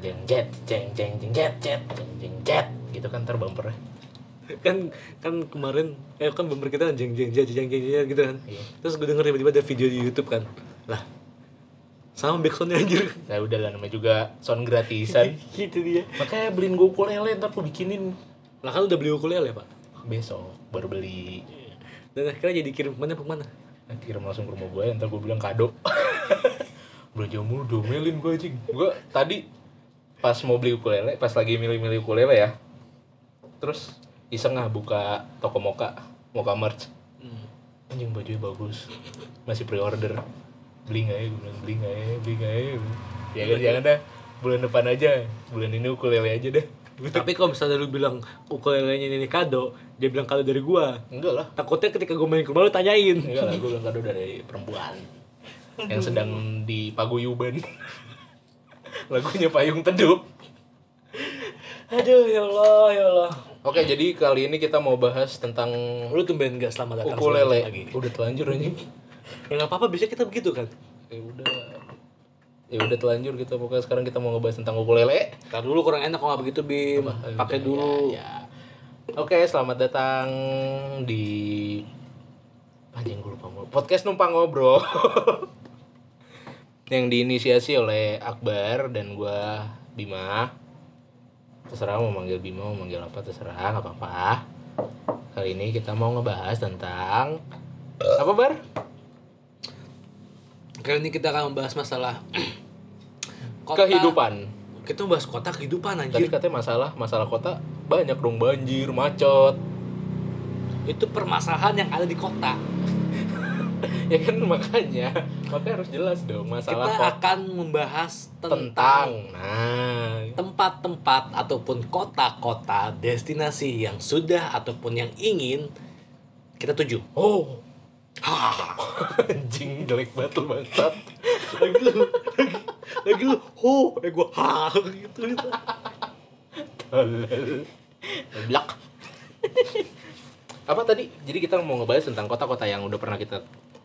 jeng jet jeng jeng jeng jet jet jeng jeng jet gitu kan ntar bumpernya kan kan kemarin eh kan bumper kita kan jeng jeng jeng jeng jeng jeng gitu kan. Iya. terus gue denger tiba-tiba ada video di YouTube kan. Lah sama backsoundnya anjir. Nah udah lah namanya juga sound gratisan. Gitu dia. Makanya beliin gue ukulele ntar gue bikinin. Lah kan udah beli ukulele pak? Besok baru beli. Dan akhirnya jadi kirim ke mana ke mana Nah, kirim langsung ke rumah gue ntar gue bilang kado. Belanja mulu domelin gue anjing. Gue tadi pas mau beli ukulele pas lagi milih-milih ukulele ya terus iseng ah buka toko moka moka merch. Anjing bajunya bagus. Masih pre-order. Beli nggak ya? Gue bilang beli nggak ya? Beli nggak ya? Ya kan jangan dah. Bulan depan aja. Bulan ini ukulele aja deh tapi kalau misalnya lu bilang ukulelenya ini kado dia bilang kado dari gua. Enggak lah. Takutnya ketika gue main ke rumah lu tanyain. Enggak lah gue bilang kado dari perempuan. Yang sedang di paguyuban lagunya payung teduh. Aduh ya Allah ya Allah. Oke jadi kali ini kita mau bahas tentang lu tumben gak selamat datang ukulele lagi? Udah telanjur anjing. Ya nggak apa-apa bisa kita begitu kan? Ya udah. Ya udah telanjur kita pokoknya sekarang kita mau ngebahas tentang ukulele Ntar dulu kurang enak kalau begitu bim. Pakai dulu. ya oke selamat datang di anjing gue lupa podcast numpang ngobrol yang diinisiasi oleh Akbar dan gua Bima. Terserah mau manggil Bima mau manggil apa terserah nggak apa-apa. Kali ini kita mau ngebahas tentang apa bar? Kali ini kita akan membahas masalah kota. kehidupan. Kita membahas kota kehidupan tadi anjir katanya masalah masalah kota banyak dong banjir macet. Itu permasalahan yang ada di kota ya kan makanya makanya harus jelas dong masalah kita akan membahas tentang, nah. tempat-tempat ataupun kota-kota destinasi yang sudah ataupun yang ingin kita tuju. Oh. Ha. Anjing jelek banget lu bangsat. Lagi lu lagi, lagi lu ho. Eh gua ha. Gitu gitu. Tolol. Blak. apa tadi? Jadi kita mau ngebahas tentang kota-kota yang udah pernah kita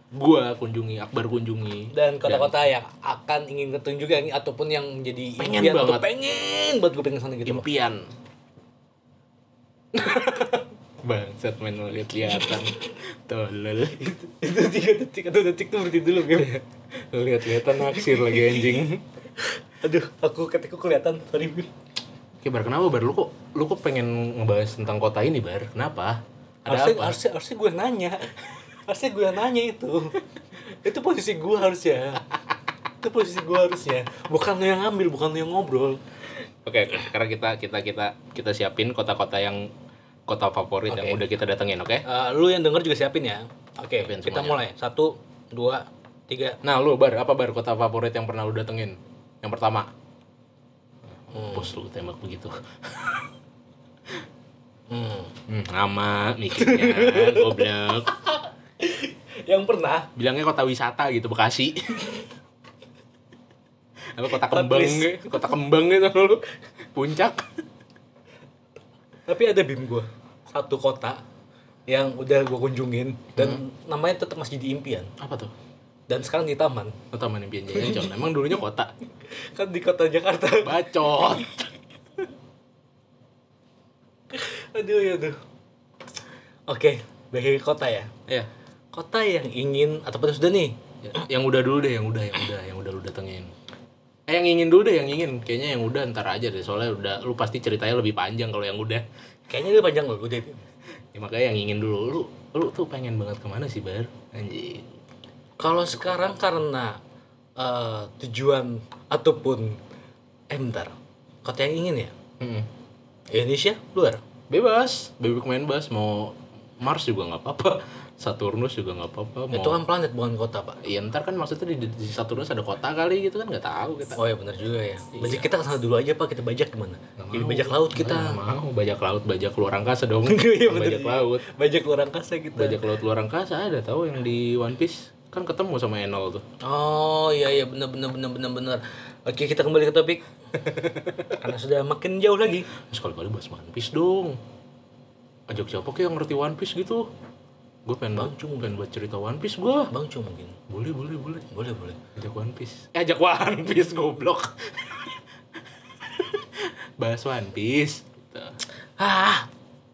gua kunjungi Akbar kunjungi dan kota-kota yang akan ingin ketemu juga yang- ataupun yang menjadi Pengen impian atau banget. pengen buat gue pengen sana gitu impian bangsat main lihat-lihatan tolol itu tiga detik atau detik tuh berhenti dulu Bim. lihat-lihatan naksir lagi anjing aduh aku ketika kelihatan sorry. Oke, Bar, kenapa Bar? Lu kok lu kok pengen ngebahas tentang kota ini, Bar? Kenapa? Ada harusnya, apa? harusnya harusnya gue nanya harusnya gue nanya itu itu posisi gue harusnya itu posisi gue harusnya bukan lo yang ngambil bukan lo yang ngobrol Oke, oke. sekarang kita kita kita kita siapin kota-kota yang kota favorit yang Oke. udah kita datengin, oke? Eh, lu yang denger juga siapin ya oke Siapin kita mulai satu dua tiga Nah, lu Bar, apa Bar kota favorit yang pernah lu datengin? Yang pertama. Hmm. Bos lu tembak begitu. hmm. Hmm, lama mikirnya, goblok. Yang pernah Bilangnya kota wisata gitu, Bekasi. apa kota kembang gitu, kota kembang gitu lu. Puncak. tapi ada bim gue satu kota yang udah gue kunjungin dan namanya tetap masih di impian Apa tuh? dan sekarang di taman Oh, Taman Impian Jaya Ancol. Emang dulunya kota. kan di kota Jakarta Bacot. aduh ya aduh oke bagi kota ya Iya. Kota yang ingin ataupun sudah nih Ya, yang udah dulu deh, yang udah, yang udah, yang udah lu datengin. Eh yang ingin dulu deh, yang ingin. Kayaknya yang udah ntar aja deh, soalnya udah lu pasti ceritanya lebih panjang kalau yang udah. kayaknya itu panjang loh udah. Ya, makanya yang ingin dulu. Lu lu tuh pengen banget ke mana sih, Bar? Anjing. kalau sekarang karena eh, tujuan ataupun eh bentar kota yang ingin ya Mm-mm. Indonesia luar Bebas, bebek main bebas mau Mars juga nggak apa-apa, Saturnus juga nggak apa-apa. Mau... itu kan planet bukan kota pak Ya ntar kan maksudnya di, di Saturnus ada kota kali gitu kan nggak tahu kita. oh ya benar juga ya berarti kita ke sana dulu aja pak kita bajak gimana Nggak jadi bajak laut kita Nggak mau bajak laut, bajak luar angkasa dong. Iya, bajak juga. laut. bajak luar angkasa kita Bajak laut luar angkasa ada tahu yang di One Piece kan ketemu sama Enol tuh. Oh iya iya benar benar benar benar benar. Oke kita kembali ke topik karena sudah makin jauh lagi. Sekali kali bahas One Piece dong. Ajak siapa kayak yang ngerti One Piece gitu. Gue pengen banget, pengen buat cerita One Piece gue. Bang Cu mungkin. Boleh, boleh, boleh. Boleh boleh. Ajak One Piece. Eh, ajak One Piece goblok. bahas One Piece. Gitu. ah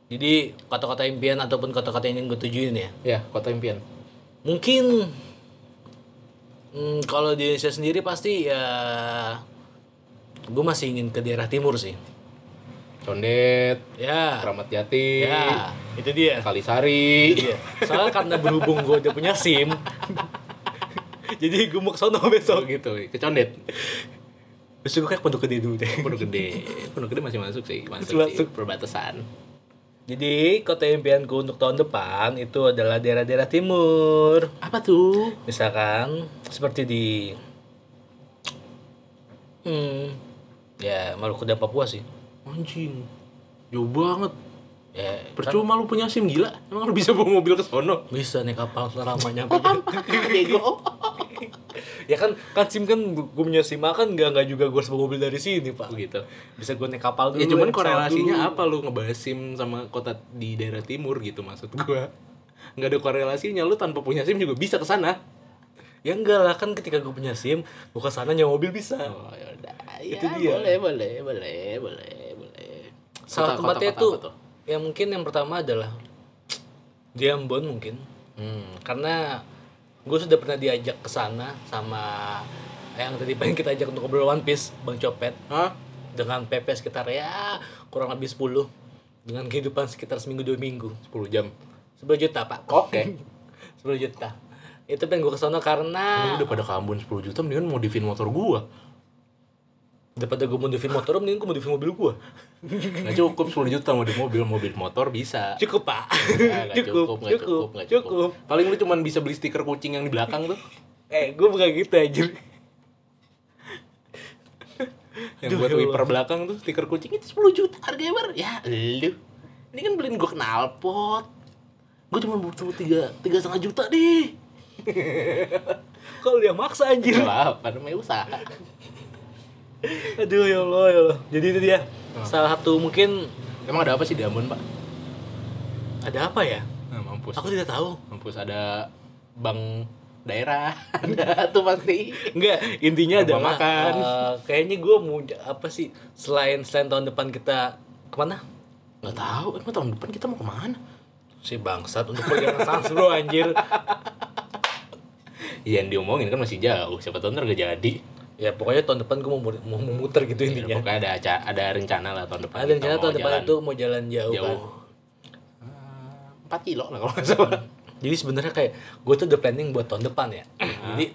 jadi kata-kata impian ataupun kata-kata yang gue tujuin ya Ya, kota impian. mungkin hmm, kalau di Indonesia sendiri pasti ya gue masih ingin ke daerah timur sih Condet, ya Keramat Jati, ya itu dia Kalisari. Iya. Soalnya karena berhubung gue udah punya SIM, jadi gue mau ke sono Oh besok. gitu, ke Condet. Besok gue kayak pondok gede dulu deh. Pondok Gede. Pondok Gede masih masuk sih, masuk, Masuk. sih, perbatasan. Jadi kota impianku untuk tahun depan itu adalah daerah-daerah timur. Apa tuh? Misalkan seperti di hmm ya Maluku dan Papua sih. Anjing. Jauh banget. Ya Percuma lu punya SIM gila. Emang lu bisa bawa mobil ke sono? bisa naik kapal selama nyampe. ya kan kan SIM kan gue punya SIM kan nggak nggak juga gue harus bawa mobil dari sini pak. Begitu. Bisa gue naik kapal dulu. Ya cuman korelasinya dulu. apa lu ngebahas SIM sama kota di daerah timur gitu maksud gua. Nggak ada korelasinya lu tanpa punya SIM juga bisa ke sana. Ya enggak lah kan ketika gue punya SIM, gue ke sana nyawa mobil bisa. Oh, ya udah. Itu Ya, dia. Boleh, boleh, boleh, boleh. Salah Kota- tempatnya kota-kota tuh apa tuh? yang mungkin yang pertama adalah di Ambon mungkin. Hmm. Karena gue sudah pernah diajak ke sana sama yang tadi pengen kita ajak untuk ngobrol One Piece, Bang Copet Hah? dengan PP sekitar ya kurang lebih 10 dengan kehidupan sekitar seminggu dua minggu 10 jam. 10 juta pak Oke. 10 juta itu pengen gue ke sana karena Lu udah pada ke Ambon 10 juta mendingan modifin motor gua. Daripada gue modifin motor mending gue modifin mobil gue Nggak cukup 10 juta mau di mobil, mobil motor bisa. cukup pak Nah, nggak cukup, nggak cukup, nggak cukup. Paling lu cuman bisa beli stiker kucing yang di belakang tuh. eh gue bukan gitu aja Yang buat ya wiper belakang tuh stiker kucing itu 10 juta harganya bar. Ya lu. Ini kan beliin gua knalpot. Gua cuma butuh tiga tiga setengah juta deh. kalau dia maksa anjir Gak apa, namanya usaha. Aduh ya Allah ya Allah jadi itu dia salah satu mungkin Emang ada apa sih di Ambon, Pak? ada apa ya Nah, mampus. aku tidak tahu Mampus ada bank daerah. ada tuh pasti. Enggak, intinya adalah makan. eh, kayaknya gue mau apa sih selain selain tahun depan kita ke mana? Gak tahu, emang tahun depan kita mau ke mana? Si bangsat untuk perjalanan sans bro anjir. Iya, yang diomongin kan masih jauh. Siapa tahu ntar gak jadi. Ya pokoknya tahun depan gue mau mau memutar gitu Ya, intinya. pokoknya ada aca- ada rencana lah tahun depan. Ada rencana tahun depan jalan. itu mau jalan jauh. Jauh. Pak. Eh, 4 kilo lah kalau nggak salah. Jadi sebenarnya kayak gue tuh udah planning buat tahun depan ya. Jadi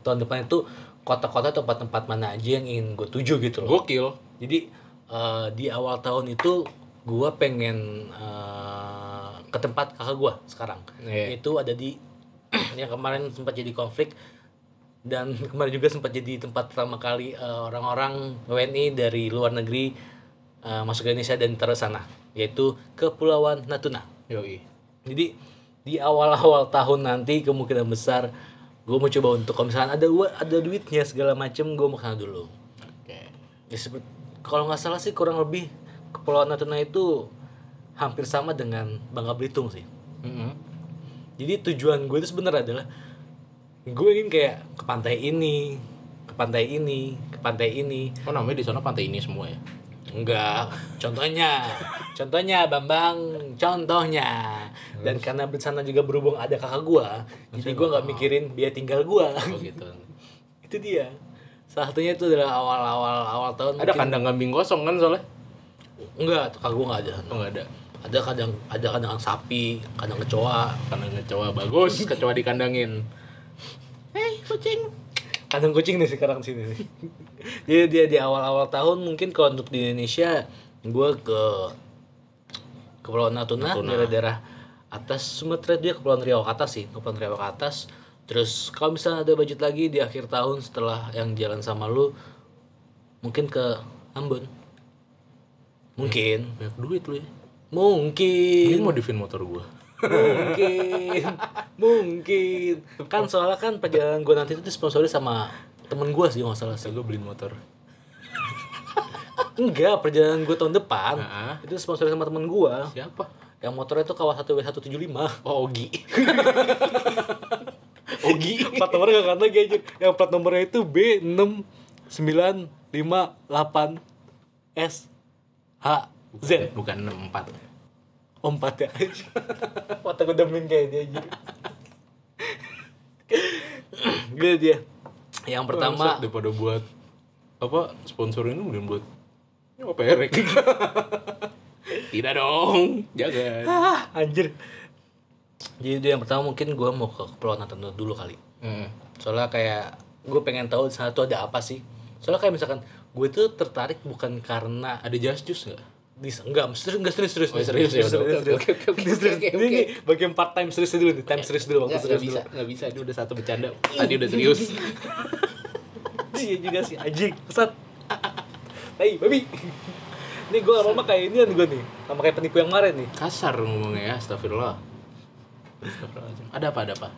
tahun depan itu kota-kota atau tempat-tempat mana aja yang ingin gue tuju gitu loh. Gokil. Jadi eh, di awal tahun itu gua pengen eh, ke tempat kakak gua sekarang. Iya. Itu ada di yang kemarin sempat jadi konflik dan kemarin juga sempat jadi tempat pertama kali eh, orang-orang WNI dari luar negeri eh, masuk ke Indonesia dan terus sana yaitu Kepulauan Natuna. Yoi. Jadi di awal-awal tahun nanti kemungkinan besar gue mau coba untuk kalau misalnya ada gua ada duitnya segala macem gue mau ke sana dulu. Oke. Ya seperti kalau nggak salah sih kurang lebih Kepulauan Natuna itu hampir sama dengan Bangka Belitung sih. Mm-mm. Jadi tujuan gue itu sebenarnya adalah gue ingin kayak ke pantai ini, ke pantai ini, ke pantai ini. Oh namanya di sana pantai ini semua ya? Enggak, contohnya, contohnya Bambang, contohnya. Dan karena di sana juga berhubung ada kakak gua, jadi gua nggak mikirin dia tinggal gua. Oh gitu. itu dia. Salah satunya itu adalah awal-awal awal tahun. ada mungkin- kandang kambing kosong kan soalnya? Enggak, kakak gua nggak ada. Oh nggak ada. Ada kadang ada kadang sapi, kadang kecoa, Kandang kecoa bagus, kecoa dikandangin. Hei kucing. kadang kucing nih sekarang sini nih. Jadi dia di awal-awal tahun mungkin kalau untuk di Indonesia gua ke Kepulauan Natuna, Natuna. daerah-daerah atas Sumatera dia Kepulauan Riau ke atas sih, Kepulauan Riau ke atas. Terus kalau misalnya ada budget lagi di akhir tahun setelah yang jalan sama lu mungkin ke Ambon. Mungkin, Banyak duit lu ya. mungkin. Ini modifin motor gua. Mungkin mungkin kan soalnya kan perjalanan gue nanti itu disponsori sama temen gue sih nggak salah sih Saya gua beliin motor. enggak perjalanan gue tahun depan Nah. itu disponsori sama temen gue Siapa? yang motornya itu Kawasaki W175 Oh Ogi. Ogi. plat nomornya gak lagi aja yang plat nomornya itu B6958 S H Z bukan 64 Oh, empat ya Mata gue demen kayak dia aja Gitu dia. Yang pertama daripada buat apa sponsor ini kemudian buat nyawa perek. Tidak dong jangan. Ah, Anjir. Jadi itu yang pertama mungkin gue mau ke Kepulauan Natuna dulu kali. Hmm. Soalnya kayak Gue pengen tahu di sana tuh ada apa sih. Soalnya kayak misalkan Gue tuh tertarik bukan karena ada just juice nggak di enggak serius enggak serius serius Oh, serius ya? serius, Oke, serius, oke, oke, oke, Ini serius. oke, Ini bagian part time serius dulu nih time serius dulu waktu serius dulu. nggak bisa ini udah satu bercanda. Tadi udah serius. Iya juga sih anjing pesat Hai babi. Ini gue lama-lama kayak ini gue nih sama kayak penipu yang kemarin nih. Kasar ngomongnya ya astagfirullah. Ada apa ada apa?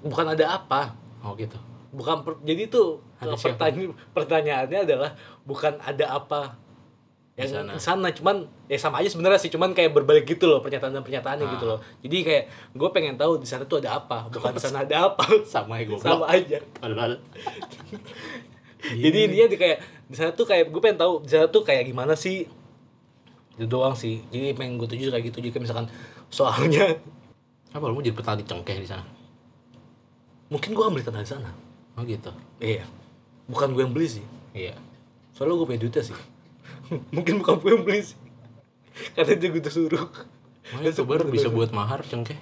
Bukan ada apa. Oh gitu. Bukan per- jadi tuh pertanyaan pertanyaannya adalah bukan ada apa yang sana. sana cuman ya sama aja sebenarnya sih cuman kayak berbalik gitu loh pernyataan dan pernyataannya Ah. gitu loh jadi kayak gue pengen tahu di sana tuh ada apa bukan di sana ada apa. Sama ya goblok. Sama aja. Padahal. Jadi intinya di kayak di sana tuh kayak gue pengen tahu di sana tuh kayak gimana sih. Itu doang sih. Jadi pengen gue tuju kayak gitu juga misalkan soalnya. Apa lu mau jadi petani cengkeh di sana? Mungkin gue ambil tanah di sana. Oh gitu. Iya. Bukan gue yang beli sih. Iya. Soalnya gue punya duitnya sih mungkin bukan gue yang beli sih. Karena dia gue suruh Oh, itu baru bisa buat mahar cengkeh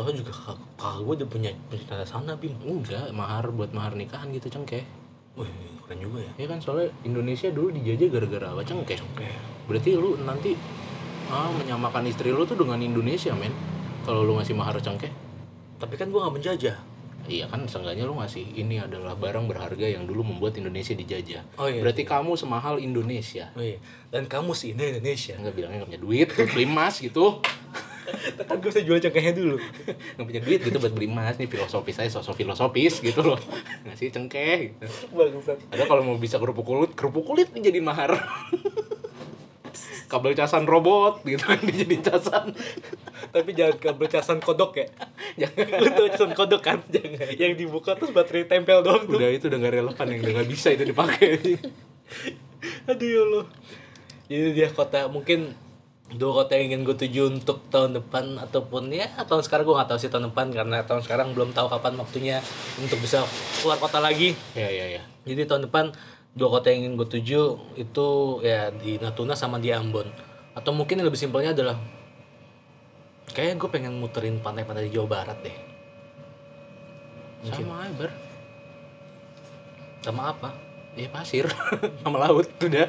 soalnya juga kakak, kakak gue udah punya tanah sana bim. Enggak mahar buat mahar nikahan gitu cengkeh wih keren juga ya. Ya kan soalnya Indonesia dulu dijajah gara-gara apa cengkeh Oke. berarti lu nanti ah, menyamakan istri lu tuh dengan Indonesia men. Kalau lu ngasih mahar cengkeh tapi kan gue gak menjajah iya kan seenggaknya lu ngasih ini adalah barang berharga yang dulu membuat Indonesia dijajah. Oh, iya, berarti kamu semahal Indonesia. Wih, dan kamu sih ini Indonesia. Nggak bilangnya nggak punya duit beli emas gitu. Kan gue bisa jual cengkehnya dulu. Nggak punya duit gitu buat beli emas nih filosofis saya sosok filosofis gitu loh. Ngasih cengkeh gitu. bangsat. Ada kalau mau bisa kerupuk kulit kerupuk kulit dijadiin mahar kabel casan robot gitu. Kan dijadiin casan. Tapi jangan kabel casan kodok ya. Jangan. Lu tau casan kodok kan? Jangan. Yang dibuka terus baterai tempel doang tuh. Udah itu udah gak relevan yang udah gak bisa itu dipakai. Aduh ya Allah. Jadi dia kota mungkin dua kota yang ingin gue tuju untuk tahun depan ataupun ya tahun sekarang gue nggak tahu sih tahun depan karena tahun sekarang belum tahu kapan waktunya untuk bisa keluar kota lagi. Ya ya ya jadi tahun depan dua kota yang ingin gue tuju itu ya di Natuna sama di Ambon. Atau mungkin yang lebih simpelnya adalah kayak gue pengen muterin pantai-pantai di Jawa Barat deh. Sama aja ber sama apa? Ya pasir. Sama laut udah.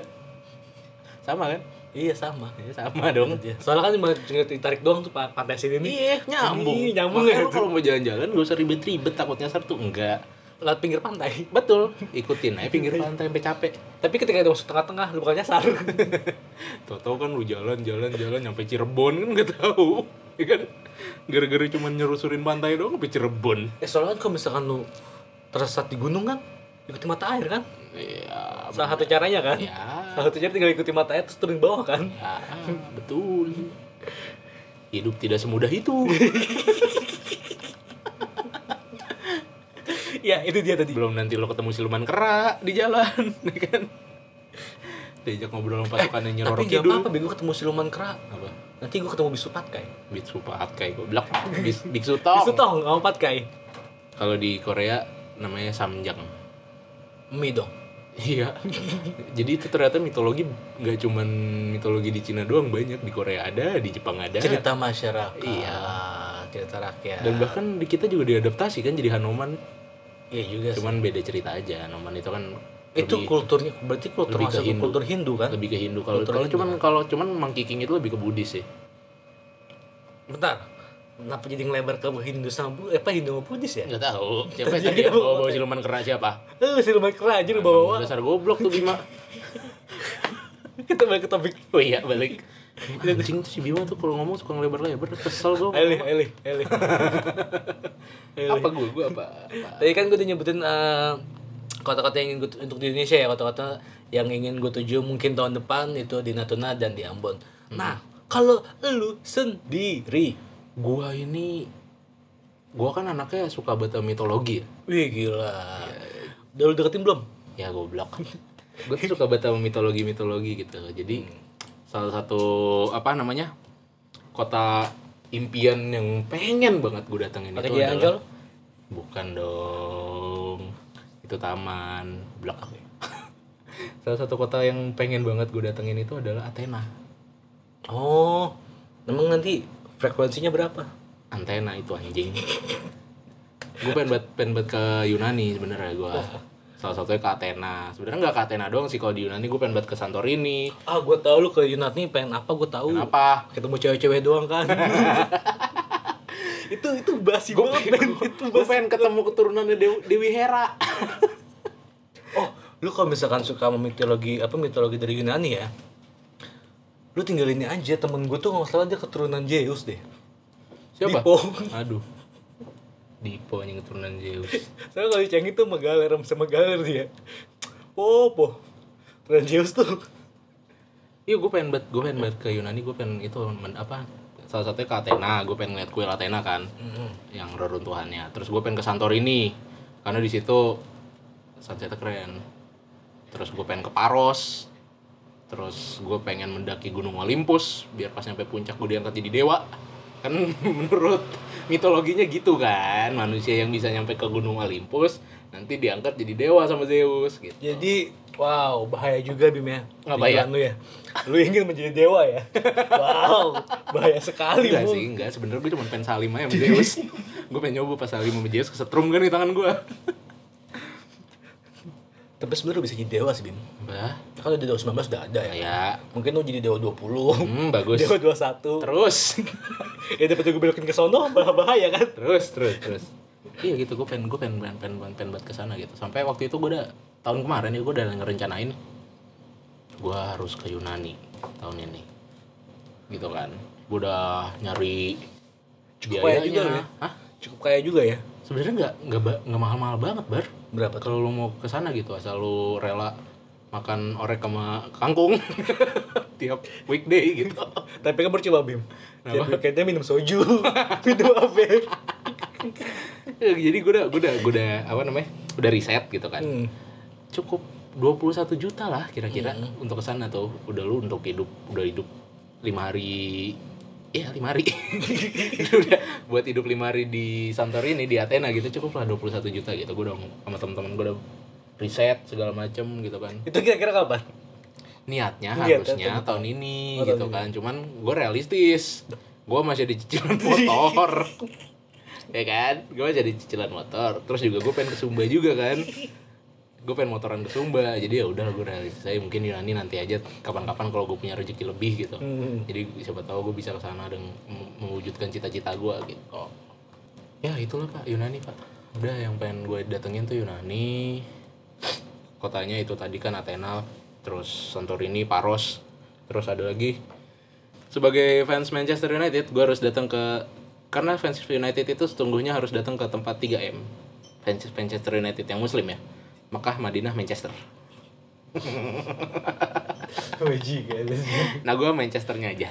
Sama kan? Iya sama. Ya, sama dong. Iya. soalnya kan cuma ditarik doang tuh pa- pantai sini nih. Iya nyambung. Ih, nyambung Makanya ya. kalau mau jalan-jalan gak usah ribet-ribet takut nyasar tuh enggak lewat pinggir pantai. Betul. Ikutin aja pinggir pantai sampai capek. Tapi ketika itu masuk tengah-tengah lu bakal nyasar. Tau-tau kan lu jalan jalan jalan nyampe Cirebon kan gak tahu. Ya kan? Gara-gara cuma nyerusurin pantai doang sampai Cirebon. Eh soalnya kan kalau misalkan lu tersesat di gunung kan ikuti mata air kan? Iya salah satu caranya kan? Ya salah satu cara tinggal ikuti mata air terus turun bawah kan? Ya betul. Hidup tidak semudah itu ya itu dia tadi. Belum nanti lo ketemu siluman kera di jalan ya kan? Diajak ngobrol sama pasukan yang tapi nyeror gak kidul apa-apa bego ketemu siluman kera. Apa? Nanti gue ketemu bisu patkai. Bitsu patkai goblok Bis, biksu tong. Bisu tong sama patkai. Kalau di Korea namanya samjang. Mie dong. Iya. Jadi itu ternyata mitologi nggak cuman mitologi di Cina doang banyak. Di Korea ada di Jepang ada. Cerita masyarakat Iya. cerita rakyat. Dan bahkan di kita juga diadaptasi kan jadi Hanoman iya juga sih. Cuman beda cerita aja Hanoman itu kan itu lebih, kulturnya berarti kultur lebih ke masuk ke Hindu. kultur Hindu kan? Lebih ke Hindu. Kalau kalau cuman kalau cuman Monkey King itu lebih ke Buddhis sih. Bentar. Kenapa jadi ngelebar ke Hindu sama Bu eh, apa Hindu sama Buddhis ya? Nggak tahu. Siapa yang Jadi tadi yang bawa bawa siluman kera siapa? Eh siluman kera aja lu bawa dasar goblok tuh Bima. Kita balik ke topik. Oh iya balik anjing tuh si Bima tuh kalau ngomong suka ngelebar-lebar. Kesel gue Eli Eli Eli. Apa gue gue apa, apa Tadi kan gue udah nyebutin eh, kota-kota yang ingin gue untuk di Indonesia ya kota-kota yang ingin gue tuju mungkin tahun depan itu di Natuna dan di Ambon. Nah kalau lu sendiri, gua ini gua kan anaknya suka baca mitologi ya. Wih gila. Udah lu deketin belum? ya goblok. Gue tuh suka sama mitologi mitologi gitu. Jadi salah satu apa namanya kota impian yang pengen banget gue datengin itu adalah bukan dong. Itu taman belakang salah satu kota yang pengen banget gue datengin itu adalah Athena. Oh, emang nanti frekuensinya berapa? antena itu anjing. Gue pengen banget pengen banget ke Yunani sebenarnya gue salah satunya ke Athena sebenarnya nggak ke Athena doang sih kalau di Yunani gue pengen banget ke Santorini Ah, gue tahu lu ke Yunani pengen apa? Gue tahu. kenapa Ketemu cewek-cewek doang kan. itu itu basi gue banget. pengen, men. Itu gue pengen ketemu keturunannya Dewi, Dewi Hera Oh, lu kalau misalkan suka sama mitologi apa mitologi dari Yunani ya, lu tinggal ini aja temen gue tuh nggak salah dia keturunan Zeus deh. siapa Dipo. aduh Dipo yang keturunan Zeus. Saya kalau Ceng itu sama Galer sama Galer dia. Oh, po. Keturunan Zeus tuh. iya gue pengen banget gue pengen banget ke Yunani gue pengen itu men- apa salah satunya ke Athena. Gue pengen lihat kuil Athena kan yang reruntuhannya. Terus gue pengen ke Santorini karena di situ sunsetnya keren. Terus gue pengen ke Paros. Terus gue pengen mendaki Gunung Olympus biar pas nyampe puncak gue diangkat jadi dewa kan menurut mitologinya gitu kan manusia yang bisa nyampe ke Gunung Olympus nanti diangkat jadi dewa sama Zeus gitu Jadi, wow, bahaya juga Bim ya. Apa ya? Lu ya. Lu ingin menjadi dewa ya? wow, bahaya sekali. enggak sih enggak sebenarnya gue cuma pengen salim aja sama Zeus gue pengen nyoba pas salim sama Zeus kesetrum kan di tangan gue Tapi sebenarnya lu bisa jadi dewa sih Bim. bah Kan udah dewa 19 udah ada ya. ya Mungkin lu jadi dewa 20. hmm, bagus Dewa 21. terus ya dapat gue belokin ke sono bah- bahaya kan. terus terus terus iya gitu gue pengen gue pengen pengen pengen pengen, pengen buat ke sana gitu sampai waktu itu gue udah tahun kemarin ya gue udah ngerencanain gue harus ke Yunani tahun ini gitu kan gue udah nyari Cukup kaya juga ya? Hah? Cukup kaya juga ya. Sebenarnya nggak nggak nggak mahal-mahal banget bar. Berapa kalau lu mau ke sana gitu asal lu rela makan orek sama kangkung tiap weekday gitu. Tapi kan percuma Bim. Jadi kayaknya minum soju, minum apa? Ya, jadi gue udah gue udah gue udah apa namanya udah riset gitu kan. Hmm. cukup 21 juta lah kira-kira untuk ke sana tuh. Udah lu untuk hidup udah hidup lima hari ya lima hari. Udah buat hidup lima hari di Santorini di Athena gitu cukup lah 21 juta gitu. Gue udah sama teman-teman gue udah riset segala macem gitu kan. Itu kira-kira kapan? niatnya Niatnya harusnya tahun tahun ini Oh, gitu tahun kan. Cuman gue realistis. Gue masih ada cicilan motor. Ya kan? Gue masih ada cicilan motor. Terus juga gue pengen ke Sumba juga kan gue pengen motoran ke Sumba jadi ya udah gue realistis saya mungkin Yunani nanti aja kapan-kapan kalau gue punya rezeki lebih gitu. Hmm. jadi siapa tahu gue bisa ke sana dan mewujudkan cita-cita gue gitu. Ya itulah pak Yunani pak udah yang pengen gue datengin tuh Yunani. Kotanya itu tadi kan Athena terus Santorini Paros terus ada lagi. Sebagai fans Manchester United gue harus datang ke karena fans United itu sesungguhnya harus datang ke tempat 3M fans Manchester United yang muslim ya Mekah Madinah Manchester. Wajib nah gue Manchesternya aja.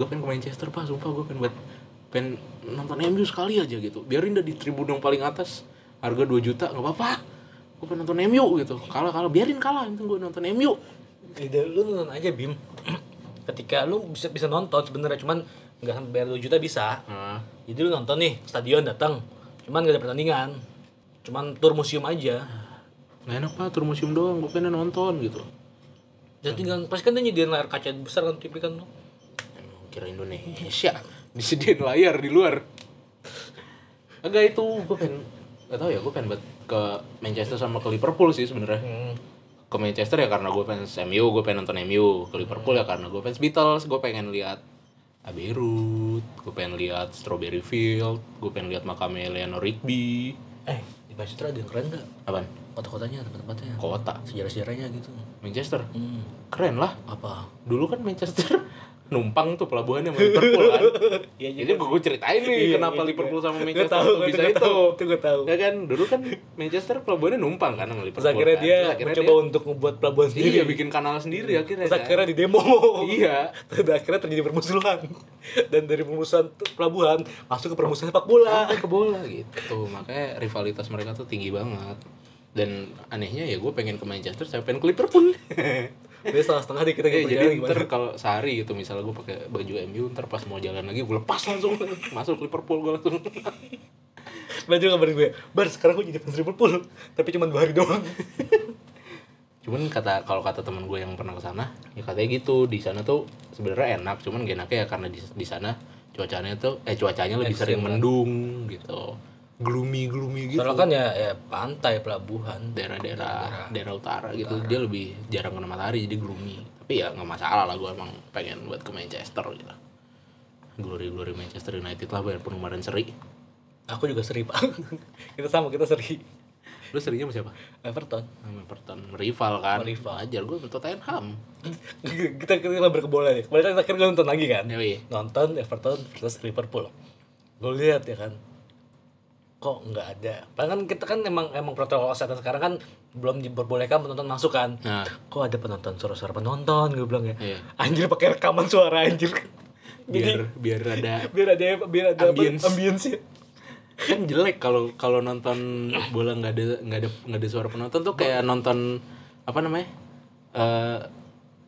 Gue pengen ke Manchester pak sumpah gue pengen buat pengen nonton MU sekali aja gitu. Biarin dah di tribun yang paling atas harga 2 juta nggak apa-apa. Gue pengen nonton MU gitu. Kalah kalah. Biarin kalah itu gue nonton MU lu nonton aja Bim. Ketika lu bisa bisa nonton sebenarnya cuman nggak sampai bayar 2 juta bisa. nah, Jadi lu nonton nih stadion datang. Cuman gak ada pertandingan. Cuman tur museum aja. nggak enak pak. Tur museum doang. Gue pengen nonton gitu. Jadi kan pasti kan dia nyediain layar kaca besar kan TV kan kira Indonesia. Disediain layar di luar. Agak itu gue pengen gak tau ya gue pengen buat ke Manchester sama ke Liverpool sih sebenarnya. Hmm. ke Manchester ya karena gue fans MU gue pengen nonton MU ke Liverpool ya karena gue fans Beatles. Gue pengen lihat Abbey Road gue pengen lihat Strawberry Field gue pengen lihat makamnya Eleanor Rigby. Eh, Manchester ada yang keren gak? apaan Kota-kotanya, tempat-tempatnya. kota Sejarah-sejarahnya gitu. Manchester Hmm. keren lah Apa? dulu kan Manchester numpang tuh pelabuhannya sama Liverpool kan Iya jadi gue ceritain nih Iya, kenapa iya, Liverpool sama Manchester tahu, bisa itu tahu, itu gua tahu. ya kan dulu kan Manchester pelabuhannya numpang kan sama Liverpool Terus akhirnya kan. dia Terus akhirnya mencoba dia- untuk membuat pelabuhan sendiri. iya bikin kanal sendiri akhirnya Terus kan. akhirnya di demo. iya Dan akhirnya terjadi permusuhan. Dan dari permusuhan pelabuhan masuk ke permusuhan sepak bola. sampai ke bola gitu makanya rivalitas mereka tuh tinggi banget dan anehnya ya gue pengen ke Manchester saya pengen ke Liverpool Jadi setengah setengah deh kita gitu jadi ntar kalau sehari gitu misalnya gue pakai baju MU ntar pas mau jalan lagi gue lepas langsung. Masuk Liverpool gue langsung. Baju kabarin gue, bar sekarang gue jadi fans Liverpool, tapi cuma dua hari doang. cuman kata kalau kata teman gue yang pernah ke sana ya katanya gitu. Di sana tuh sebenarnya enak cuman gak enaknya ya karena di di sana cuacanya tuh eh cuacanya lebih Ekstrim sering mendung gitu gloomy gloomy gitu Soalnya kan ya, ya pantai, pelabuhan. daerah-daerah daerah utara gitu dia lebih jarang kena matahari jadi gloomy tapi ya nggak masalah lah gue emang pengen buat ke Manchester gitu glory glory Manchester United lah biarpun kemarin seri Aku juga seri pak. kita sama, kita seri. lu serinya sama siapa Everton. sama Everton rival kan Rival. ajar gue Tottenham kita kita lempar ke bola nih. Kemarin kan akhirnya gue nonton lagi kan. ya iya Nonton Everton versus Liverpool. Gue lihat ya kan. Kok nggak ada? Padahal kan kita kan emang emang protokol kesehatan sekarang kan belum diperbolehkan penonton masuk kan. nah Kok ada penonton suara-suara penonton gue bilang ya. Iya. Anjir pakai rekaman suara anjir. biar biar ada biar ada biar ada Ambience. ambience, ambience ya. kan jelek kalau kalau nonton bola nggak ada nggak ada nggak ada suara penonton tuh kayak nonton apa namanya eh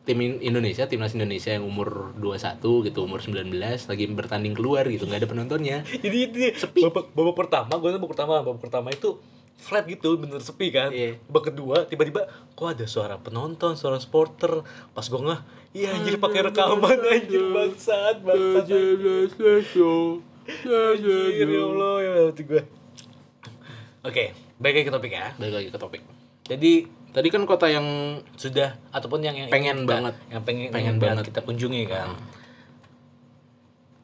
tim In- Indonesia timnas Indonesia yang umur 21 gitu umur 19 lagi bertanding keluar gitu nggak ada penontonnya Jadi ini babak babak pertama, gue babak pertama, babak pertama itu flat gitu, bener sepi kan. Iya. Babak kedua tiba-tiba kok ada suara penonton, suara supporter. Pas gue ngeh, iya anjir pakai rekaman anjir bangsat, bangsat. Anjir ya Allah ya Allah gue. Oke, balik lagi ke topik ya. balik lagi ke topik Jadi tadi kan kota yang sudah ataupun yang yang Pengen kita- banget. yang pengen Pengen pengen banget kita kunjungi kan.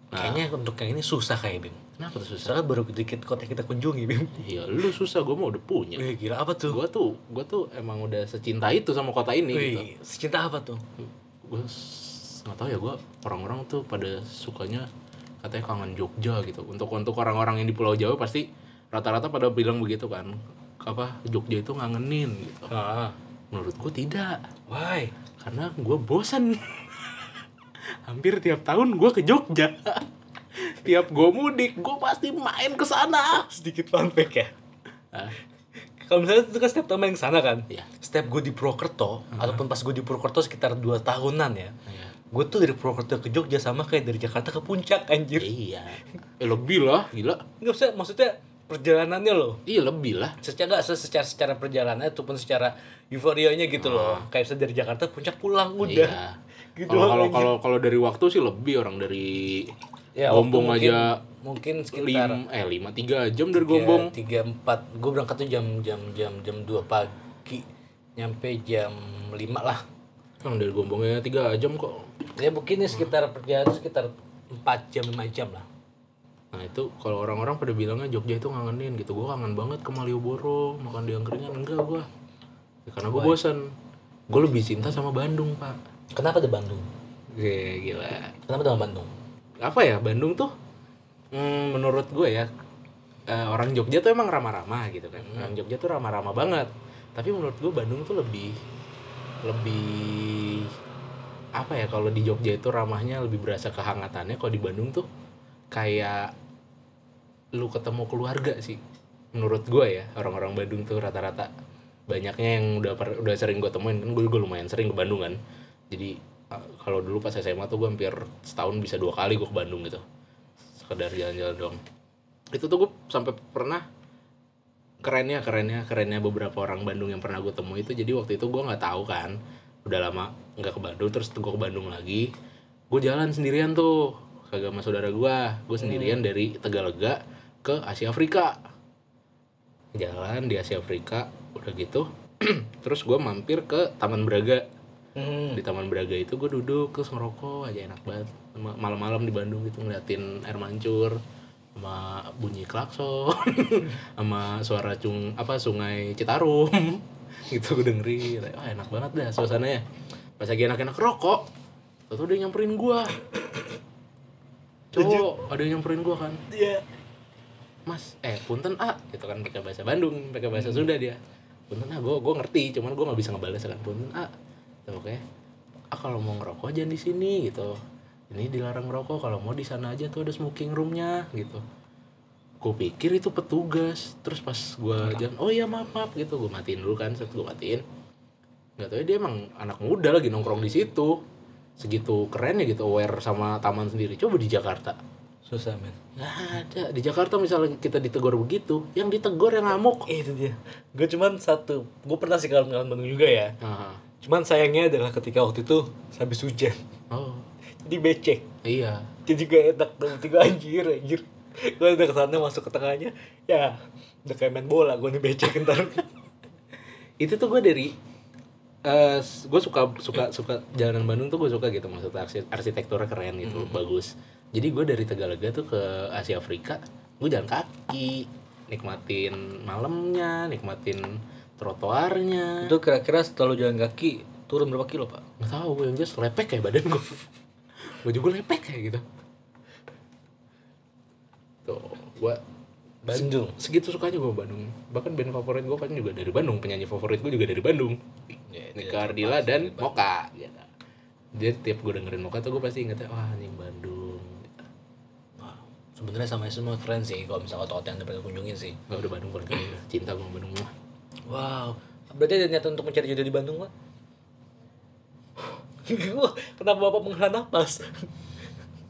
Nah. Kayaknya untuk yang ini susah kayak Bim. kenapa tuh susah Soalnya baru dikit kota yang kita kunjungi Bim. ya lu susah gue mau udah punya Wih, gila apa tuh? gue tuh gue tuh emang udah secinta itu sama kota ini gitu Wih, secinta apa tuh? gue nggak tahu ya gue orang-orang tuh pada sukanya katanya kangen Jogja gitu untuk untuk orang-orang yang di Pulau Jawa pasti rata-rata pada bilang begitu kan apa Jogja itu ngangenin gitu Ah, menurut gue tidak why? karena gue bosan hampir tiap tahun gue ke Jogja tiap gue mudik gue pasti main ke sana Sedikit fun fact ya. Ah, Kalau misalnya itu kan setiap tahun main ke sana kan. Iya. Setiap gue di Purwokerto ataupun pas gue di Purwokerto sekitar 2 tahunan ya. iya. Gue tuh dari Purwokerto ke Jogja sama kayak dari Jakarta ke Puncak anjir. iya eh, lebih lah gila Enggak usah maksudnya perjalanannya loh. iya lebih lah Secara secara secara perjalanan ataupun secara euforianya gitu loh. Kayak misalnya dari Jakarta Puncak pulang udah. Iya. Gitu Kalau kalau kalau dari waktu sih lebih orang dari Ya, Gombong mungkin- aja mungkin sekitar lim eh lima tiga jam dari Gombong. tiga empat gue berangkat tuh jam jam jam jam dua pagi nyampe jam lima lah Yang dari Gombongnya tiga jam kok. ya mungkin ya sekitar perjalanan sekitar empat jam lima jam lah Nah itu kalau orang-orang pada bilangnya Jogja itu ngangenin gitu. Gue kangen banget ke Malioboro makan di angkringan enggak gue. Ya, karena gue bosan. Gue lebih cinta sama Bandung pak. kenapa di Bandung Oke gila. kenapa dengan Bandung Apa ya Bandung tuh? Hmm, menurut gue ya eh, orang Jogja tuh emang ramah-ramah gitu kan. Orang Jogja tuh ramah-ramah banget. Tapi menurut gue Bandung tuh lebih lebih apa ya kalau di Jogja itu ramahnya lebih berasa kehangatannya kalau di Bandung tuh kayak lu ketemu keluarga sih menurut gue ya orang-orang Bandung tuh rata-rata banyaknya yang udah per- udah sering gue temuin kan gue juga lumayan sering ke Bandung kan. Jadi uh, kalau dulu pas SMA tuh gue hampir setahun bisa dua kali gue ke Bandung gitu sekedar jalan-jalan doang. Itu tuh gue sampai pernah kerennya kerennya kerennya beberapa orang Bandung yang pernah gue temui itu jadi waktu itu gue nggak tahu kan udah lama nggak ke Bandung terus gue ke Bandung lagi gue jalan sendirian tuh kagak sama saudara gue gue sendirian dari Tegalega ke Asia Afrika. Jalan di Asia Afrika udah gitu. Terus gue mampir ke Taman Braga. Hmm. di Taman Braga itu gue duduk terus ngerokok aja enak banget. Malam-malam di Bandung gitu ngeliatin air mancur sama bunyi klakson sama suara cung apa sungai Citarum. Gitu gue dengerin. Oh enak banget dah suasananya. Pas lagi enak-enak rokok tuh dia nyamperin gua cowok ada yang nyamperin gua kan. Iya. mas eh punten a gitu kan pakai bahasa Bandung pakai bahasa Sunda dia. Punten a gue gue ngerti cuman gue nggak bisa ngebales kan. Punten a Tuh, oke. Ah kalau mau ngerokok jangan di sini gitu. Ini dilarang ngerokok kalau mau di sana aja tuh ada smoking roomnya gitu. Gue pikir itu petugas terus pas gue jalan oh iya maaf maaf gitu. Gue matiin dulu kan set gue matiin. Nggak tahu ya dia emang anak muda lagi nongkrong di situ segitu keren ya gitu aware sama taman sendiri. Coba di Jakarta. Susah men. Nggak ada. Di Jakarta misalnya kita ditegur begitu yang ditegur yang ngamuk. Eh, itu dia. Gue cuman satu gue pernah sih kalau Bandung juga ya. Ah, cuman sayangnya adalah ketika waktu itu habis hujan. Oh. Jadi becek. Iya. Jadi gak enak dong tiga anjir anjir. Gue udah ke sana masuk ke tengahnya ya udah kayak main bola gue nih becek ntar. Itu tuh gue dari eh gue suka suka suka jalanan Bandung tuh gue suka gitu maksudnya arsi- arsitekturnya keren gitu bagus. Jadi gue dari Tegalega tuh ke Asia Afrika gue jalan kaki nikmatin malamnya nikmatin trotoarnya. Itu kira-kira setelah lu jalan kaki turun berapa kilo pak? Nggak tahu gue yang jelas lepek kayak badan gue baju gue lepek kayak gitu. Tuh gue Bandung. Segitu sukanya gue Bandung. Bahkan band favorit gue kan juga dari Bandung. Penyanyi favorit gue juga dari Bandung. Ya, Nika Ardila dan Moka gitu. jadi tiap gue dengerin Moka tuh gue pasti ingetnya wah ini Bandung. Gitu. Wah, sebenarnya sama semua keren sih kalau misalnya kota-kota yang dapat kunjungin sih. Gak udah Bandung keren cinta gue sama Bandung mah. Wow. Berarti ada niat untuk mencari jodoh di Bandung pak? Kenapa bapak menghela nafas?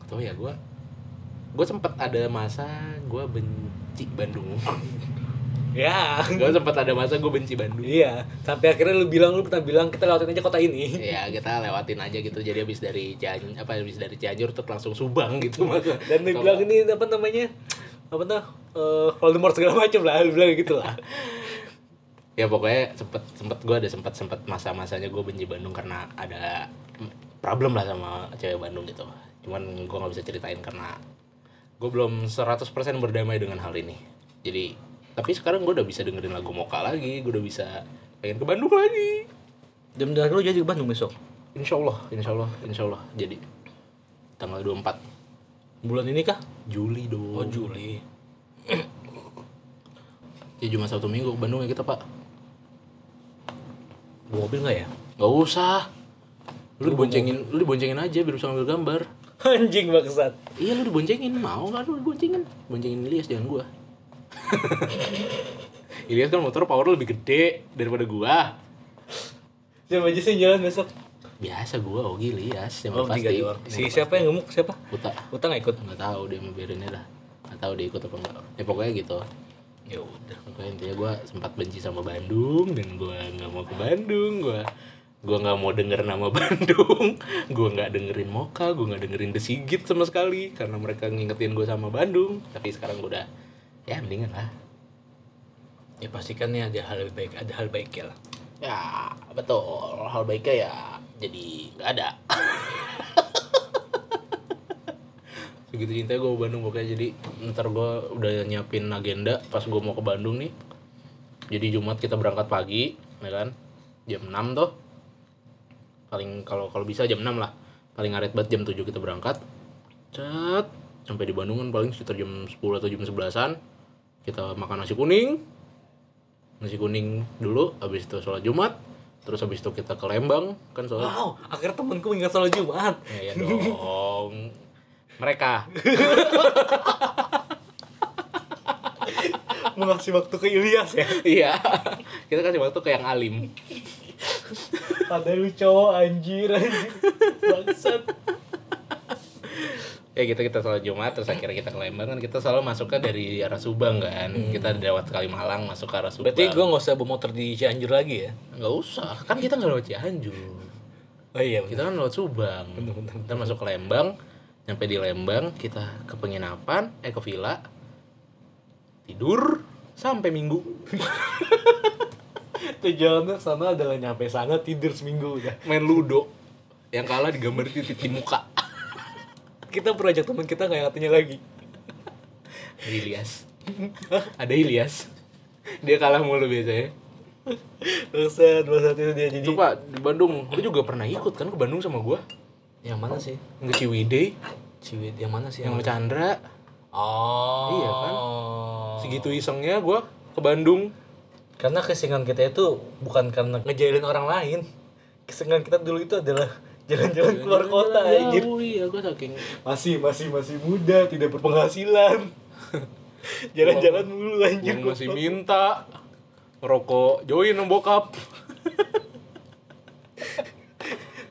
Tuh ya gue gue sempet ada masa gue benci Bandung. Ya. Gue sempet ada masa gue benci Bandung. Iya. Sampai akhirnya lu bilang lu pernah bilang kita lewatin aja kota ini. Ya kita lewatin aja gitu. Jadi habis dari Cianjur apa habis dari Cianjur tuh langsung Subang gitu. Masa dan dia bilang ini apa namanya? Apa tuh? Eh Voldemort segala macam lah. Lu bilang gitu lah. Ya pokoknya sempet sempet gue ada sempet sempet masa-masanya gue benci Bandung karena ada problem lah sama cewek Bandung gitu. Cuman gue nggak bisa ceritain karena gue belum 100% berdamai dengan hal ini. Jadi tapi sekarang gue udah bisa dengerin lagu Moka lagi gue udah bisa pengen ke Bandung lagi. Jam dan lu jadi ke Bandung besok? Insya Allah Insya Allah Insya Allah jadi tanggal 24 bulan ini kah? Juli dong. Oh Juli. Ya cuma Sabtu Minggu ke Bandung ya kita pak. Bawa mobil nggak ya? Gak usah. Lu diboncengin lu diboncengin aja biar bisa ngambil gambar anjing bangsat Iya lu diboncengin, mau nggak lu diboncengin? Boncengin Ilyas jangan gua. Ilyas kan motor power lebih gede daripada gua. siapa aja sih jalan besok Biasa gua Ogi Ilyas yang oh pasti. si siapa yang gemuk siapa. Uta. utang nggak ikut Nggak tahu dia mau biarin aja dah. Nggak tahu dia ikut apa enggak. Ya pokoknya gitu. ya udah Pokoknya intinya gua sempat benci sama Bandung dan gua nggak mau ke Bandung. Gua gua nggak mau denger nama Bandung. gua nggak dengerin Moka, gua nggak dengerin The Sigit sama sekali karena mereka ngingetin gua sama Bandung. Tapi sekarang gua udah ya mendingan lah. ya pastikan nih ada hal lebih baik ada hal baiknya lah Ya betul hal baiknya ya jadi nggak ada. Segitu cinta gue Bandung pokoknya jadi ntar gue udah nyiapin agenda pas gue mau ke Bandung nih. Jadi Jumat kita berangkat pagi, ya kan? Jam 6 tuh. Paling kalau kalau bisa jam 6 lah. Paling ngaret banget jam 7 kita berangkat. Cet, sampai di Bandung kan paling sekitar jam 10 atau jam 11-an. Kita makan nasi kuning, nasi kuning dulu habis itu sholat jumat. Terus habis itu kita ke Lembang kan sholat. Wow akhirnya temenku ingat soal Jumat. Ya, ya dong. Mereka. Mengasih waktu ke Ilyas ya? Iya. Kita kasih waktu ke yang alim padahal lu cowok anjir anjir. Bangsat. Ya kita kita sholat jumat terus akhirnya kita ke Lembang kan kita selalu masuknya dari arah Subang kan. Kita lewat Kalimalang masuk ke arah Subang. Berarti gue nggak usah bawa motor di Cianjur lagi ya? Nggak usah kan kita nggak lewat Cianjur. Oh iya kita kan lewat Subang. Kita masuk ke Lembang nyampe di Lembang kita ke penginapan eh ke villa tidur sampai minggu tujuannya sana adalah nyampe sana tidur seminggu udah main ludo. Yang kalah digambar titik di muka. Kita ajak teman kita nggak yang katanya lagi. Ada Ilyas. Ada Ilyas. Dia kalah mulu biasanya. Bangsat, bangsat itu dia. Jadi pak di Bandung. Lu juga pernah ikut kan ke Bandung sama gua. Yang mana sih? Yang ke Ciwidey. Ciwid yang mana sih? Yang sama Chandra. Oh. Iya kan? segitu isengnya gua ke Bandung karena kesengan kita itu bukan karena ngejailin orang lain kesengan kita dulu itu adalah jalan-jalan keluar kota anjir Jauh, iya gua saking masih masih masih muda tidak berpenghasilan Jalan-jalan mulu anjir. yang masih minta ngerokok join sama bokap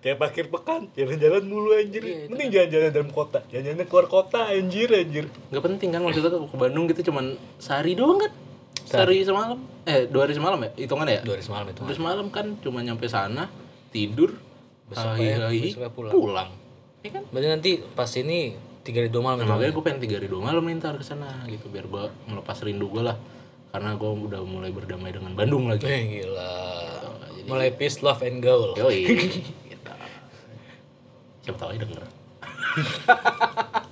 Kayak parkir pekan, jalan-jalan mulu anjir. Iya, Mending jalan-jalan dalam kota. Jalan-jalan keluar kota anjir anjir. nggak penting kan maksudnya ke Bandung gitu cuman sehari doang kan sehari semalam eh dua hari semalam ya hitungan ya Dua hari semalam itu. dua hari semalam kan cuma nyampe sana tidur Besoknya- hai-hai, besoknya pulang. pulang ya kan Berarti nanti pas ini tiga hari dua malam Nah, ya? makanya gue pengen tiga hari dua malam nih ntar ke sana gitu biar gue melepas rindu gue lah karena gue udah mulai berdamai dengan Bandung lagi Eh gila. Mulai peace, love, and gaul. yoi gitu. siapa tahu aja denger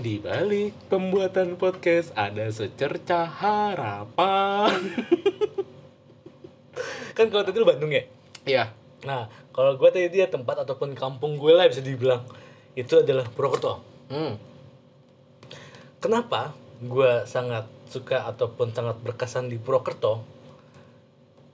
di balik pembuatan podcast ada secerca harapan Kan kalau tadi lu Bandung ya? iya Nah, kalau gue tadi dia tempat ataupun kampung gue lah bisa dibilang itu adalah Purwokerto. hmm. Kenapa gue sangat suka ataupun sangat berkesan di Purwokerto?